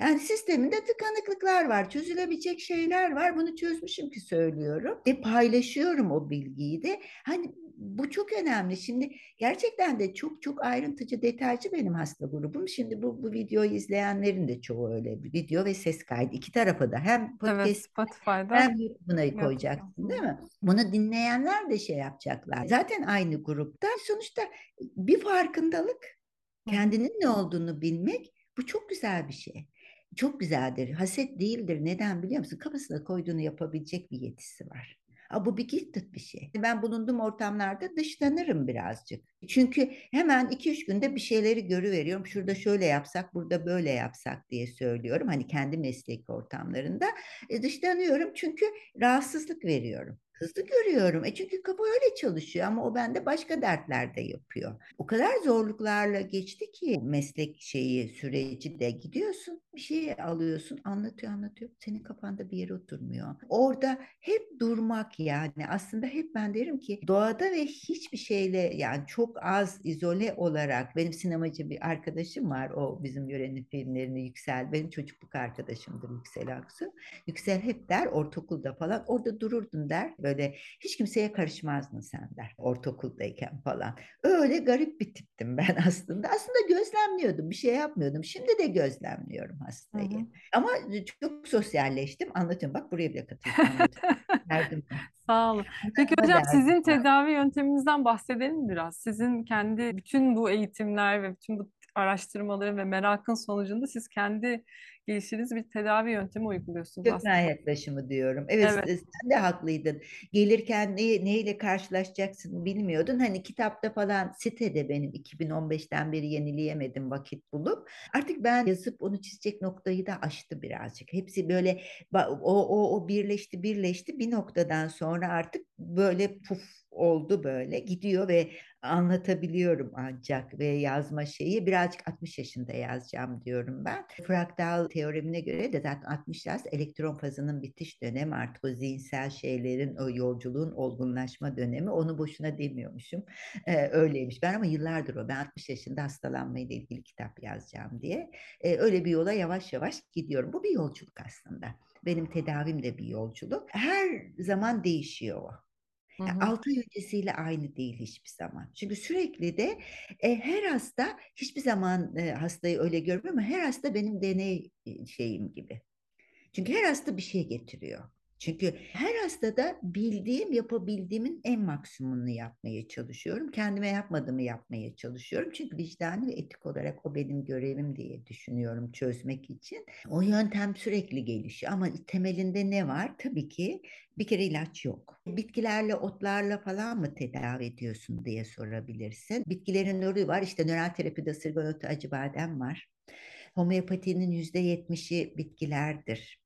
Yani sisteminde tıkanıklıklar var, çözülebilecek şeyler var. Bunu çözmüşüm ki söylüyorum. Ve paylaşıyorum o bilgiyi de. Hani bu çok önemli. Şimdi gerçekten de çok çok ayrıntıcı, detaycı benim hasta grubum. Şimdi bu, bu videoyu izleyenlerin de çoğu öyle. bir Video ve ses kaydı iki tarafa da. Hem podcast evet, Spotify'da hem buna koyacaksın değil mi? Bunu dinleyenler de şey yapacaklar. Zaten aynı grupta. Sonuçta bir farkındalık, kendinin ne olduğunu bilmek bu çok güzel bir şey. Çok güzeldir. Haset değildir. Neden biliyor musun? Kafasına koyduğunu yapabilecek bir yetisi var. Ama bu bir gifted bir şey. Ben bulunduğum ortamlarda dışlanırım birazcık. Çünkü hemen iki üç günde bir şeyleri görüveriyorum. Şurada şöyle yapsak, burada böyle yapsak diye söylüyorum. Hani kendi meslek ortamlarında. E, dışlanıyorum çünkü rahatsızlık veriyorum hızlı görüyorum. E çünkü kafa öyle çalışıyor ama o bende başka dertler de yapıyor. O kadar zorluklarla geçti ki meslek şeyi süreci de gidiyorsun bir şey alıyorsun anlatıyor anlatıyor senin kafanda bir yere oturmuyor. Orada hep durmak yani aslında hep ben derim ki doğada ve hiçbir şeyle yani çok az izole olarak benim sinemacı bir arkadaşım var o bizim yörenin filmlerini Yüksel benim çocukluk arkadaşımdır Yüksel Aksu. Yüksel hep der ortaokulda falan orada dururdun der böyle hiç kimseye karışmazdın sen der ortaokuldayken falan. Öyle garip bir tiptim ben aslında. Aslında gözlemliyordum bir şey yapmıyordum. Şimdi de gözlemliyorum hastayı. Hı hı. Ama çok sosyalleştim. Anlatıyorum bak buraya bile katılıyorum. Sağ olun. Peki hocam sizin tedavi yönteminizden bahsedelim biraz. Sizin kendi bütün bu eğitimler ve bütün bu araştırmaların ve merakın sonucunda siz kendi geliştirdiğiniz bir tedavi yöntemi uyguluyorsunuz Kökmen yaklaşımı diyorum. Evet, evet, sen de haklıydın. Gelirken ne, neyle karşılaşacaksın bilmiyordun. Hani kitapta falan sitede benim 2015'ten beri yenileyemedim vakit bulup. Artık ben yazıp onu çizecek noktayı da aştı birazcık. Hepsi böyle o, o, o birleşti birleşti bir noktadan sonra artık böyle puf oldu böyle gidiyor ve anlatabiliyorum ancak ve yazma şeyi birazcık 60 yaşında yazacağım diyorum ben. Fraktal teoremine göre de zaten 60 yaş elektron fazının bitiş dönemi artık o zihinsel şeylerin o yolculuğun olgunlaşma dönemi onu boşuna demiyormuşum. Ee, öyleymiş ben ama yıllardır o ben 60 yaşında hastalanmayla ilgili kitap yazacağım diye ee, öyle bir yola yavaş yavaş gidiyorum. Bu bir yolculuk aslında. Benim tedavim de bir yolculuk. Her zaman değişiyor o. Hı 6 ay öncesiyle aynı değil hiçbir zaman. Çünkü sürekli de e, her hasta hiçbir zaman e, hastayı öyle görmüyor ama her hasta benim deney e, şeyim gibi. Çünkü her hasta bir şey getiriyor. Çünkü her hastada bildiğim, yapabildiğimin en maksimumunu yapmaya çalışıyorum. Kendime yapmadığımı yapmaya çalışıyorum. Çünkü vicdani ve etik olarak o benim görevim diye düşünüyorum çözmek için. O yöntem sürekli gelişiyor ama temelinde ne var? Tabii ki bir kere ilaç yok. Bitkilerle, otlarla falan mı tedavi ediyorsun diye sorabilirsin. Bitkilerin nörü var. İşte nöral terapide ısırgan otu, acı badem var. Homeopatinin %70'i bitkilerdir.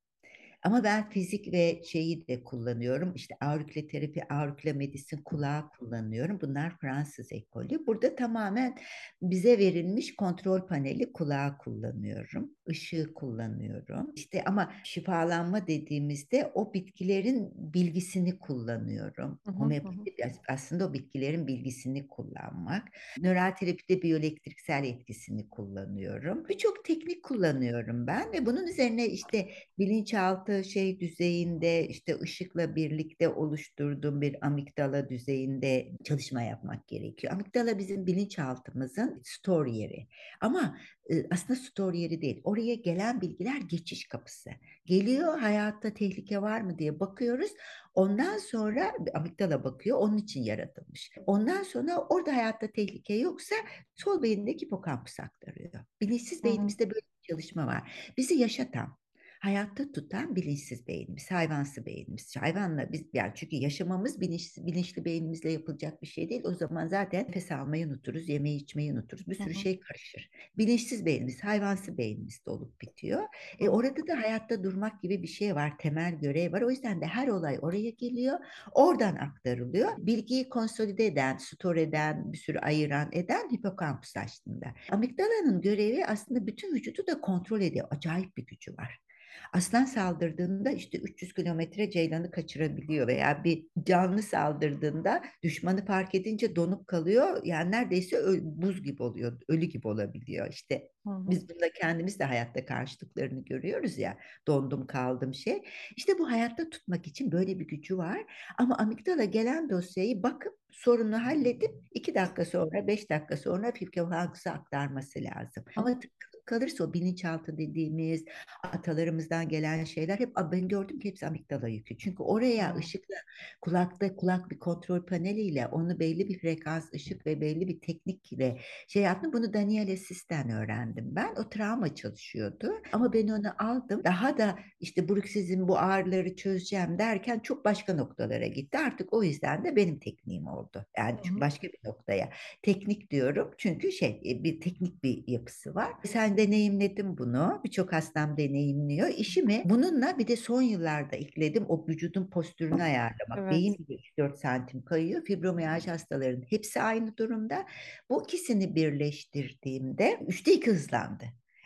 Ama ben fizik ve şeyi de kullanıyorum. İşte aurikleterapi, auriklemedisin kulağı kullanıyorum. Bunlar Fransız ekolü. Burada tamamen bize verilmiş kontrol paneli kulağı kullanıyorum. Işığı kullanıyorum. İşte ama şifalanma dediğimizde o bitkilerin bilgisini kullanıyorum. Homeopati aslında o bitkilerin bilgisini kullanmak. Nöral terapide biyoelektriksel etkisini kullanıyorum. Birçok teknik kullanıyorum ben ve bunun üzerine işte bilinçaltı bilinçaltı şey düzeyinde işte ışıkla birlikte oluşturduğum bir amigdala düzeyinde çalışma yapmak gerekiyor. Amigdala bizim bilinçaltımızın store yeri. Ama aslında store yeri değil. Oraya gelen bilgiler geçiş kapısı. Geliyor hayatta tehlike var mı diye bakıyoruz. Ondan sonra amigdala bakıyor onun için yaratılmış. Ondan sonra orada hayatta tehlike yoksa sol beyindeki hipokampüs aktarıyor. Bilinçsiz beynimizde böyle bir çalışma var. Bizi yaşatan, hayatta tutan bilinçsiz beynimiz, hayvansı beynimiz. Hayvanla biz yani çünkü yaşamamız bilinçli, bilinçli beynimizle yapılacak bir şey değil. O zaman zaten nefes almayı unuturuz, yemeği içmeyi unuturuz. Bir sürü Hı-hı. şey karışır. Bilinçsiz beynimiz, hayvansı beynimiz de olup bitiyor. E, orada da hayatta durmak gibi bir şey var, temel görev var. O yüzden de her olay oraya geliyor. Oradan aktarılıyor. Bilgiyi konsolide eden, store eden, bir sürü ayıran eden hipokampus aslında. Amigdalanın görevi aslında bütün vücudu da kontrol ediyor. Acayip bir gücü var. Aslan saldırdığında işte 300 kilometre ceylanı kaçırabiliyor veya bir canlı saldırdığında düşmanı fark edince donup kalıyor. Yani neredeyse buz gibi oluyor, ölü gibi olabiliyor. İşte biz bunda kendimiz de hayatta karşılıklarını görüyoruz ya. Dondum kaldım şey. İşte bu hayatta tutmak için böyle bir gücü var. Ama amigdala gelen dosyayı bakıp sorunu halledip iki dakika sonra, beş dakika sonra hipokampüse aktarması lazım. Ama kalırsa o bilinçaltı dediğimiz atalarımızdan gelen şeyler hep ben gördüm ki hepsi amigdala yükü. Çünkü oraya ışıkla kulakta kulak bir kontrol paneliyle onu belli bir frekans ışık ve belli bir teknikle şey yaptım. Bunu Daniel Sis'ten öğrendim ben. O travma çalışıyordu ama ben onu aldım. Daha da işte bruksizm bu ağrıları çözeceğim derken çok başka noktalara gitti. Artık o yüzden de benim tekniğim oldu. Yani çünkü başka bir noktaya. Teknik diyorum çünkü şey bir teknik bir yapısı var. Sen deneyimledim bunu. Birçok hastam deneyimliyor. İşimi bununla bir de son yıllarda ekledim. O vücudun postürünü ayarlamak. Evet. Beyin 4 santim kayıyor. Fibromiyaj hastaların hepsi aynı durumda. Bu ikisini birleştirdiğimde üçte iki hızlandı.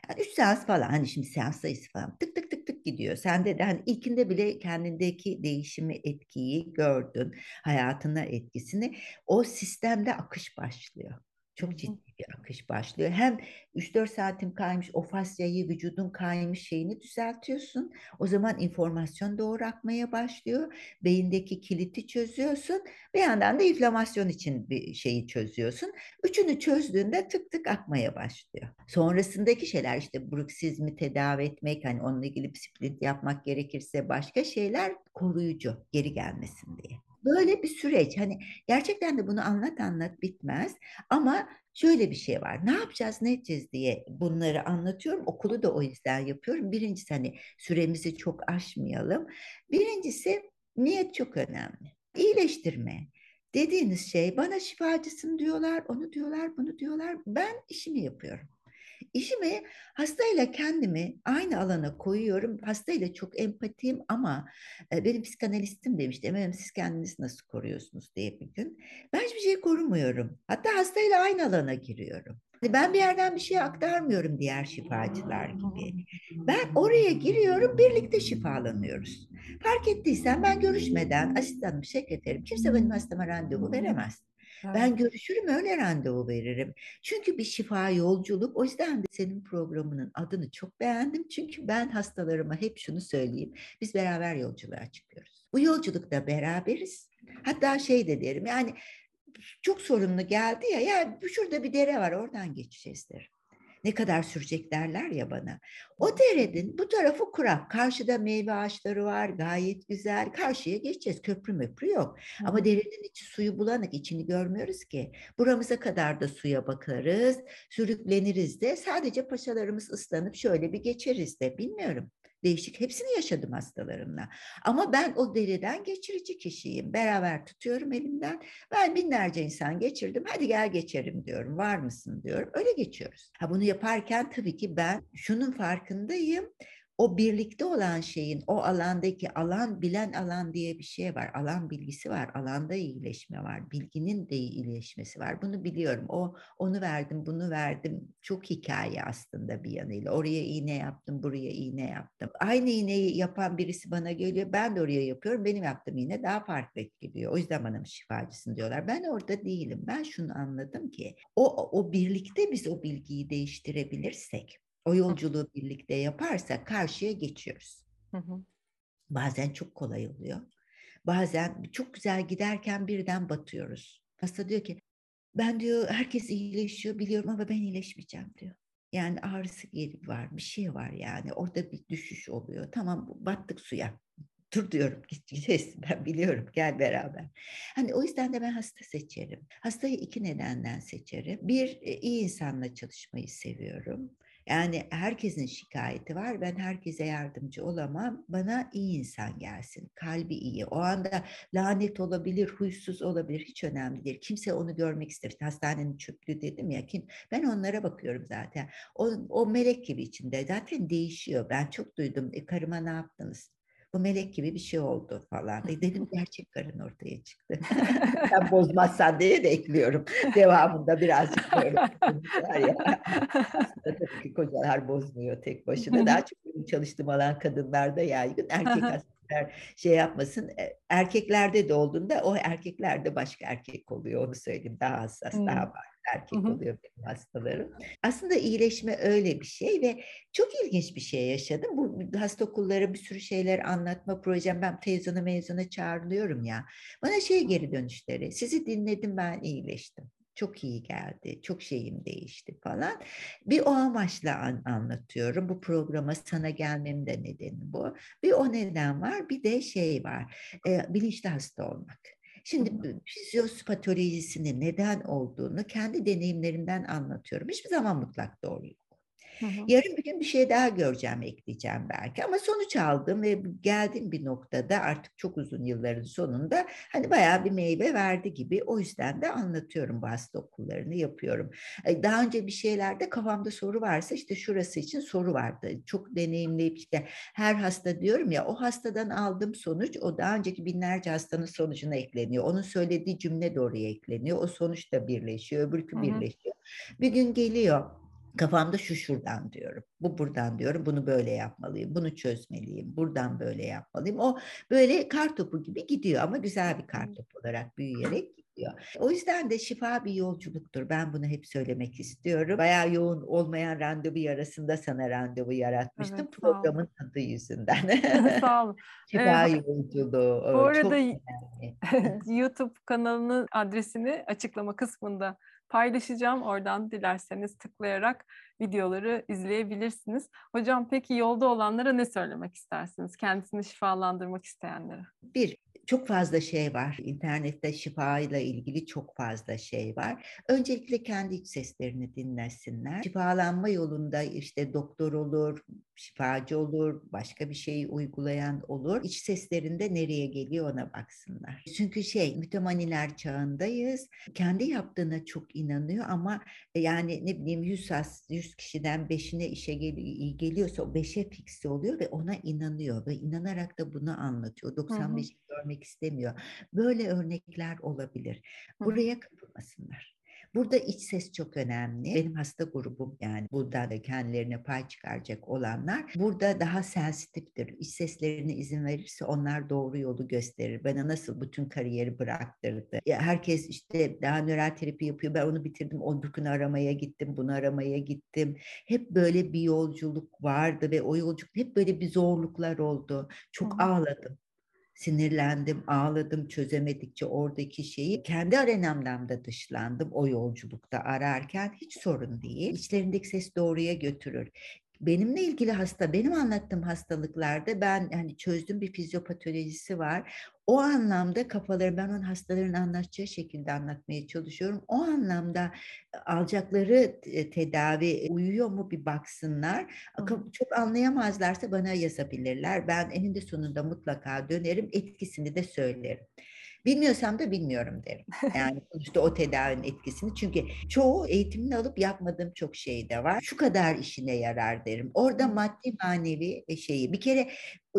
Yani üç seans falan hani şimdi seans sayısı falan tık tık tık tık gidiyor. Sende de hani ilkinde bile kendindeki değişimi etkiyi gördün. Hayatına etkisini. O sistemde akış başlıyor. Çok ciddi bir akış başlıyor. Hem 3-4 saatin kaymış o fasyayı vücudun kaymış şeyini düzeltiyorsun. O zaman informasyon doğru akmaya başlıyor. Beyindeki kiliti çözüyorsun. Bir yandan da inflamasyon için bir şeyi çözüyorsun. Üçünü çözdüğünde tık tık akmaya başlıyor. Sonrasındaki şeyler işte bruksizmi tedavi etmek, hani onunla ilgili bir sprint yapmak gerekirse başka şeyler koruyucu geri gelmesin diye. Böyle bir süreç. Hani gerçekten de bunu anlat anlat bitmez. Ama şöyle bir şey var. Ne yapacağız, ne edeceğiz diye bunları anlatıyorum. Okulu da o yüzden yapıyorum. Birincisi hani süremizi çok aşmayalım. Birincisi niyet çok önemli. İyileştirme. Dediğiniz şey bana şifacısın diyorlar, onu diyorlar, bunu diyorlar. Ben işimi yapıyorum. İşimi hastayla kendimi aynı alana koyuyorum. Hastayla çok empatiyim ama e, benim psikanalistim demişti. Efendim siz kendinizi nasıl koruyorsunuz diye bir gün. Ben hiçbir şey korumuyorum. Hatta hastayla aynı alana giriyorum. Hani ben bir yerden bir şey aktarmıyorum diğer şifacılar gibi. Ben oraya giriyorum, birlikte şifalanıyoruz. Fark ettiysen ben görüşmeden asistanım, sekreterim, kimse benim hastama randevu veremez. Ben görüşürüm öyle randevu veririm. Çünkü bir şifa yolculuk. O yüzden de senin programının adını çok beğendim. Çünkü ben hastalarıma hep şunu söyleyeyim. Biz beraber yolculuğa çıkıyoruz. Bu yolculukta beraberiz. Hatta şey de derim yani çok sorunlu geldi ya ya şurada bir dere var oradan geçeceğiz derim ne kadar sürecek derler ya bana. O derenin bu tarafı kurak. Karşıda meyve ağaçları var gayet güzel. Karşıya geçeceğiz. Köprü möprü yok. Hı. Ama derenin içi suyu bulanık. içini görmüyoruz ki. Buramıza kadar da suya bakarız. Sürükleniriz de. Sadece paşalarımız ıslanıp şöyle bir geçeriz de. Bilmiyorum değişik. Hepsini yaşadım hastalarımla. Ama ben o deriden geçirici kişiyim. Beraber tutuyorum elimden. Ben binlerce insan geçirdim. Hadi gel geçerim diyorum. Var mısın diyorum. Öyle geçiyoruz. Ha bunu yaparken tabii ki ben şunun farkındayım o birlikte olan şeyin o alandaki alan bilen alan diye bir şey var. Alan bilgisi var. Alanda iyileşme var. Bilginin de iyileşmesi var. Bunu biliyorum. O onu verdim, bunu verdim. Çok hikaye aslında bir yanıyla. Oraya iğne yaptım, buraya iğne yaptım. Aynı iğneyi yapan birisi bana geliyor. Ben de oraya yapıyorum. Benim yaptığım iğne daha farklı etkiliyor. O yüzden bana şifacısın diyorlar. Ben orada değilim. Ben şunu anladım ki o o birlikte biz o bilgiyi değiştirebilirsek o yolculuğu birlikte yaparsak karşıya geçiyoruz. Hı hı. Bazen çok kolay oluyor. Bazen çok güzel giderken birden batıyoruz. Hasta diyor ki ben diyor herkes iyileşiyor biliyorum ama ben iyileşmeyeceğim diyor. Yani ağrısı geri var bir şey var yani orada bir düşüş oluyor. Tamam battık suya. Dur diyorum gideceğiz ben biliyorum gel beraber. Hani o yüzden de ben hasta seçerim. Hastayı iki nedenden seçerim. Bir e, iyi insanla çalışmayı seviyorum. Yani herkesin şikayeti var. Ben herkese yardımcı olamam. Bana iyi insan gelsin. Kalbi iyi. O anda lanet olabilir, huysuz olabilir. Hiç önemli değil. Kimse onu görmek ister. Hastanenin çöplüğü dedim ya. Kim? Ben onlara bakıyorum zaten. O, o melek gibi içinde. Zaten değişiyor. Ben çok duydum. E, karıma ne yaptınız? Bu melek gibi bir şey oldu falan. Dedim gerçek karın ortaya çıktı. Sen bozmazsan diye de ekliyorum. Devamında birazcık böyle tabii ki kocalar bozmuyor tek başına. Daha çok benim çalıştığım alan kadınlarda yaygın. Erkek hastalar şey yapmasın. E, erkeklerde de olduğunda o erkeklerde başka erkek oluyor. Onu söyleyeyim. Daha hassas, daha var erkek Hı-hı. oluyor benim hastalarım. Aslında iyileşme öyle bir şey ve çok ilginç bir şey yaşadım. Bu hasta okullara bir sürü şeyler anlatma projem. Ben teyzana mezuna çağrılıyorum ya. Bana şey geri dönüşleri. Sizi dinledim ben iyileştim çok iyi geldi, çok şeyim değişti falan. Bir o amaçla an, anlatıyorum. Bu programa sana gelmem de nedeni bu. Bir o neden var, bir de şey var, e, bilinçli hasta olmak. Şimdi fizyospatolojisinin neden olduğunu kendi deneyimlerimden anlatıyorum. Hiçbir zaman mutlak doğru yok. Hı hı. Yarın bir gün bir şey daha göreceğim, ekleyeceğim belki. Ama sonuç aldım ve geldiğim bir noktada artık çok uzun yılların sonunda hani bayağı bir meyve verdi gibi. O yüzden de anlatıyorum bu hasta okullarını yapıyorum. Daha önce bir şeylerde kafamda soru varsa işte şurası için soru vardı. Çok deneyimleyip işte her hasta diyorum ya o hastadan aldığım sonuç o daha önceki binlerce hastanın sonucuna ekleniyor. Onun söylediği cümle de oraya ekleniyor. O sonuç da birleşiyor, öbürkü birleşiyor. Bir gün geliyor Kafamda şu şuradan diyorum, bu buradan diyorum, bunu böyle yapmalıyım, bunu çözmeliyim, buradan böyle yapmalıyım. O böyle kar topu gibi gidiyor ama güzel bir kar topu olarak büyüyerek gidiyor. O yüzden de şifa bir yolculuktur. Ben bunu hep söylemek istiyorum. Bayağı yoğun olmayan randevu arasında sana randevu yaratmıştım evet, programın adı yüzünden. sağ olun. şifa ee, yolculuğu. Bu arada YouTube kanalının adresini açıklama kısmında paylaşacağım. Oradan dilerseniz tıklayarak videoları izleyebilirsiniz. Hocam peki yolda olanlara ne söylemek istersiniz? Kendisini şifalandırmak isteyenlere. Bir, çok fazla şey var. İnternette şifa ile ilgili çok fazla şey var. Öncelikle kendi iç seslerini dinlesinler. Şifalanma yolunda işte doktor olur, şifacı olur, başka bir şeyi uygulayan olur. İç seslerinde nereye geliyor ona baksınlar. Çünkü şey mütemaniler çağındayız. Kendi yaptığına çok inanıyor ama e, yani ne bileyim 100, 100 kişiden 5'ine işe gel geliyorsa o 5'e fiksi oluyor ve ona inanıyor ve inanarak da bunu anlatıyor. 95'i görmek istemiyor. Böyle örnekler olabilir. Buraya kapılmasınlar. Burada iç ses çok önemli. Benim hasta grubum yani burada da kendilerine pay çıkaracak olanlar burada daha sensitiftir. İç seslerine izin verirse onlar doğru yolu gösterir. Bana nasıl bütün kariyeri bıraktırdı. Ya herkes işte daha nöral terapi yapıyor. Ben onu bitirdim. Gün aramaya gittim. Bunu aramaya gittim. Hep böyle bir yolculuk vardı ve o yolculuk hep böyle bir zorluklar oldu. Çok Hı. ağladım sinirlendim, ağladım çözemedikçe oradaki şeyi. Kendi arenamdan da dışlandım o yolculukta ararken hiç sorun değil. İçlerindeki ses doğruya götürür benimle ilgili hasta, benim anlattığım hastalıklarda ben hani çözdüğüm bir fizyopatolojisi var. O anlamda kafaları ben onun hastaların anlatacağı şekilde anlatmaya çalışıyorum. O anlamda alacakları tedavi uyuyor mu bir baksınlar. Çok anlayamazlarsa bana yazabilirler. Ben eninde sonunda mutlaka dönerim, etkisini de söylerim. Bilmiyorsam da bilmiyorum derim. Yani sonuçta o tedavinin etkisini. Çünkü çoğu eğitimini alıp yapmadığım çok şey de var. Şu kadar işine yarar derim. Orada maddi manevi e, şeyi bir kere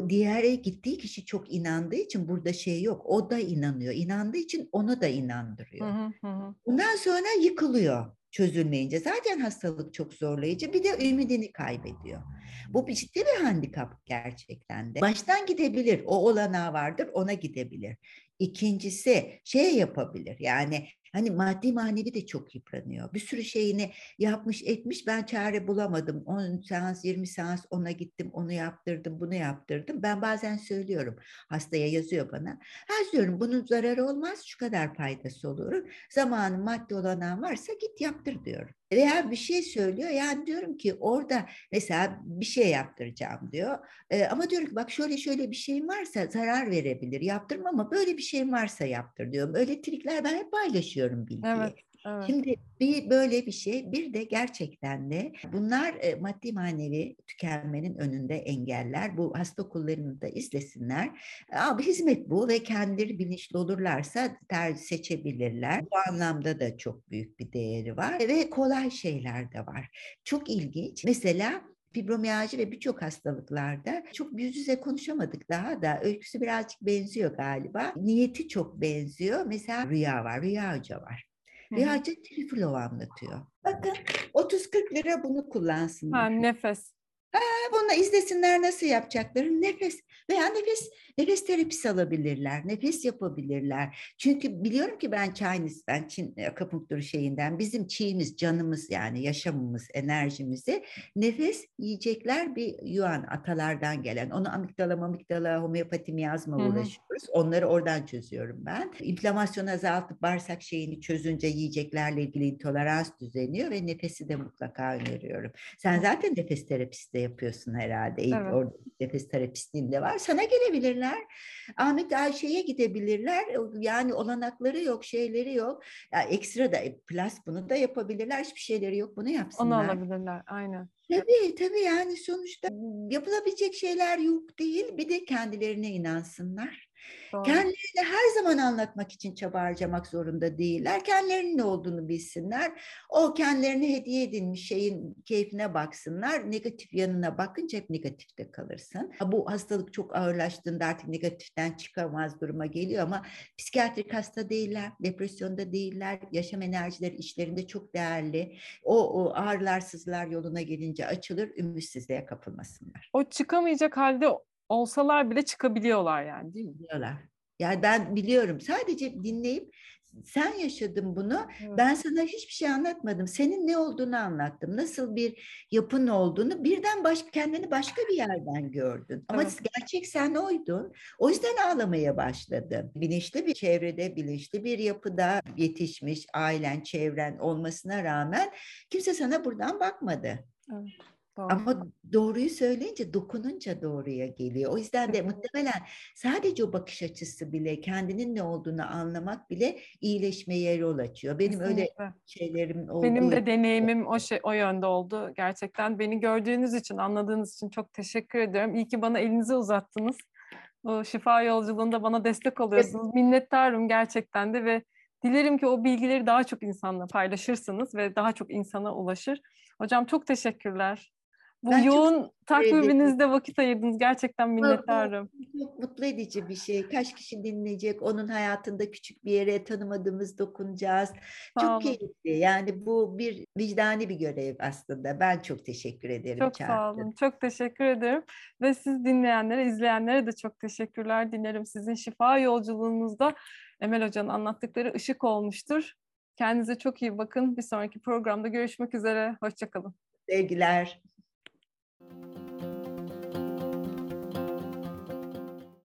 diğere gittiği kişi çok inandığı için burada şey yok. O da inanıyor. İnandığı için onu da inandırıyor. Hı hı. Bundan sonra yıkılıyor çözülmeyince. Zaten hastalık çok zorlayıcı. Bir de ümidini kaybediyor. Bu bir ciddi bir handikap gerçekten de. Baştan gidebilir. O olanağı vardır. Ona gidebilir. İkincisi şey yapabilir yani Hani maddi manevi de çok yıpranıyor. Bir sürü şeyini yapmış etmiş ben çare bulamadım. 10 seans 20 seans ona gittim onu yaptırdım bunu yaptırdım. Ben bazen söylüyorum hastaya yazıyor bana. Ha diyorum bunun zararı olmaz şu kadar faydası olur. Zamanı maddi olanağı varsa git yaptır diyorum. Veya bir şey söylüyor yani diyorum ki orada mesela bir şey yaptıracağım diyor. E, ama diyorum ki bak şöyle şöyle bir şeyim varsa zarar verebilir yaptırma ama böyle bir şeyim varsa yaptır diyorum. Öyle trikler ben hep paylaşıyorum bilgiyi. Evet. Evet. Şimdi bir böyle bir şey bir de gerçekten de bunlar e, maddi manevi tükenmenin önünde engeller. Bu hasta okullarını da izlesinler. Abi hizmet bu ve kendileri bilinçli olurlarsa tercih seçebilirler. Bu anlamda da çok büyük bir değeri var ve kolay şeyler de var. Çok ilginç. Mesela fibromiyalji ve birçok hastalıklarda çok yüz yüze konuşamadık daha da. Öyküsü birazcık benziyor galiba. Niyeti çok benziyor. Mesela Rüya var, Rüya Hoca var. Rüya Trifilov anlatıyor. Bakın 30-40 lira bunu kullansınlar. Ha, nefes. Ha, bunu izlesinler nasıl yapacakları nefes veya nefes nefes terapisi alabilirler, nefes yapabilirler. Çünkü biliyorum ki ben Chinese, ben Çin akupunkturu şeyinden bizim çiğimiz, canımız yani yaşamımız, enerjimizi nefes yiyecekler bir yuan atalardan gelen. Onu amigdala, amigdala, homeopati miyazma uğraşıyoruz. Onları oradan çözüyorum ben. İnflamasyonu azaltıp bağırsak şeyini çözünce yiyeceklerle ilgili intolerans düzeniyor ve nefesi de mutlaka öneriyorum. Sen zaten nefes terapisi de yapıyorsun herhalde. Evet. Orada nefes terapistliğinde var. Sana gelebilirler. Ahmet Ayşe'ye gidebilirler. Yani olanakları yok, şeyleri yok. Ya ekstra da e, plus bunu da yapabilirler. Hiçbir şeyleri yok. Bunu yapsınlar. Onu alabilirler. Aynen. Tabii tabii yani sonuçta yapılabilecek şeyler yok değil. Bir de kendilerine inansınlar. Doğru. Kendilerini her zaman anlatmak için çaba harcamak zorunda değiller. Kendilerinin ne olduğunu bilsinler. O kendilerine hediye edilmiş şeyin keyfine baksınlar. Negatif yanına bakınca hep negatifte kalırsın. Bu hastalık çok ağırlaştığında artık negatiften çıkamaz duruma geliyor ama psikiyatrik hasta değiller, depresyonda değiller, yaşam enerjileri işlerinde çok değerli. O, o ağrılar, sızılar yoluna gelince açılır, ümitsizliğe kapılmasınlar. O çıkamayacak halde olsalar bile çıkabiliyorlar yani değil mi? Biliyorlar. Yani ben biliyorum. Sadece dinleyip sen yaşadın bunu. Evet. Ben sana hiçbir şey anlatmadım. Senin ne olduğunu anlattım. Nasıl bir yapın olduğunu birden başka kendini başka bir yerden gördün. Ama evet. gerçek sen oydun. O yüzden ağlamaya başladın. Bilinçli bir çevrede, bilinçli bir yapıda yetişmiş ailen, çevren olmasına rağmen kimse sana buradan bakmadı. Evet. Doğru. Ama doğruyu söyleyince dokununca doğruya geliyor. O yüzden de muhtemelen sadece o bakış açısı bile kendinin ne olduğunu anlamak bile iyileşmeye yol açıyor. Benim Kesinlikle. öyle şeylerim oldu. Benim de deneyimim o şey o yönde oldu. Gerçekten beni gördüğünüz için, anladığınız için çok teşekkür ediyorum. İyi ki bana elinizi uzattınız. O şifa yolculuğunda bana destek oluyorsunuz. Evet. Minnettarım gerçekten de ve dilerim ki o bilgileri daha çok insanla paylaşırsınız ve daha çok insana ulaşır. Hocam çok teşekkürler. Bu ben yoğun takviminizde vakit ayırdınız. Gerçekten minnettarım. Bu, çok mutlu edici bir şey. Kaç kişi dinleyecek? Onun hayatında küçük bir yere tanımadığımız dokunacağız. Sağ çok keyifli. Yani bu bir vicdani bir görev aslında. Ben çok teşekkür ederim. Çok Çağrı. sağ olun. Çok teşekkür ederim. Ve siz dinleyenlere, izleyenlere de çok teşekkürler dilerim. Sizin şifa yolculuğunuzda Emel Hoca'nın anlattıkları ışık olmuştur. Kendinize çok iyi bakın. Bir sonraki programda görüşmek üzere. Hoşçakalın. Sevgiler. Música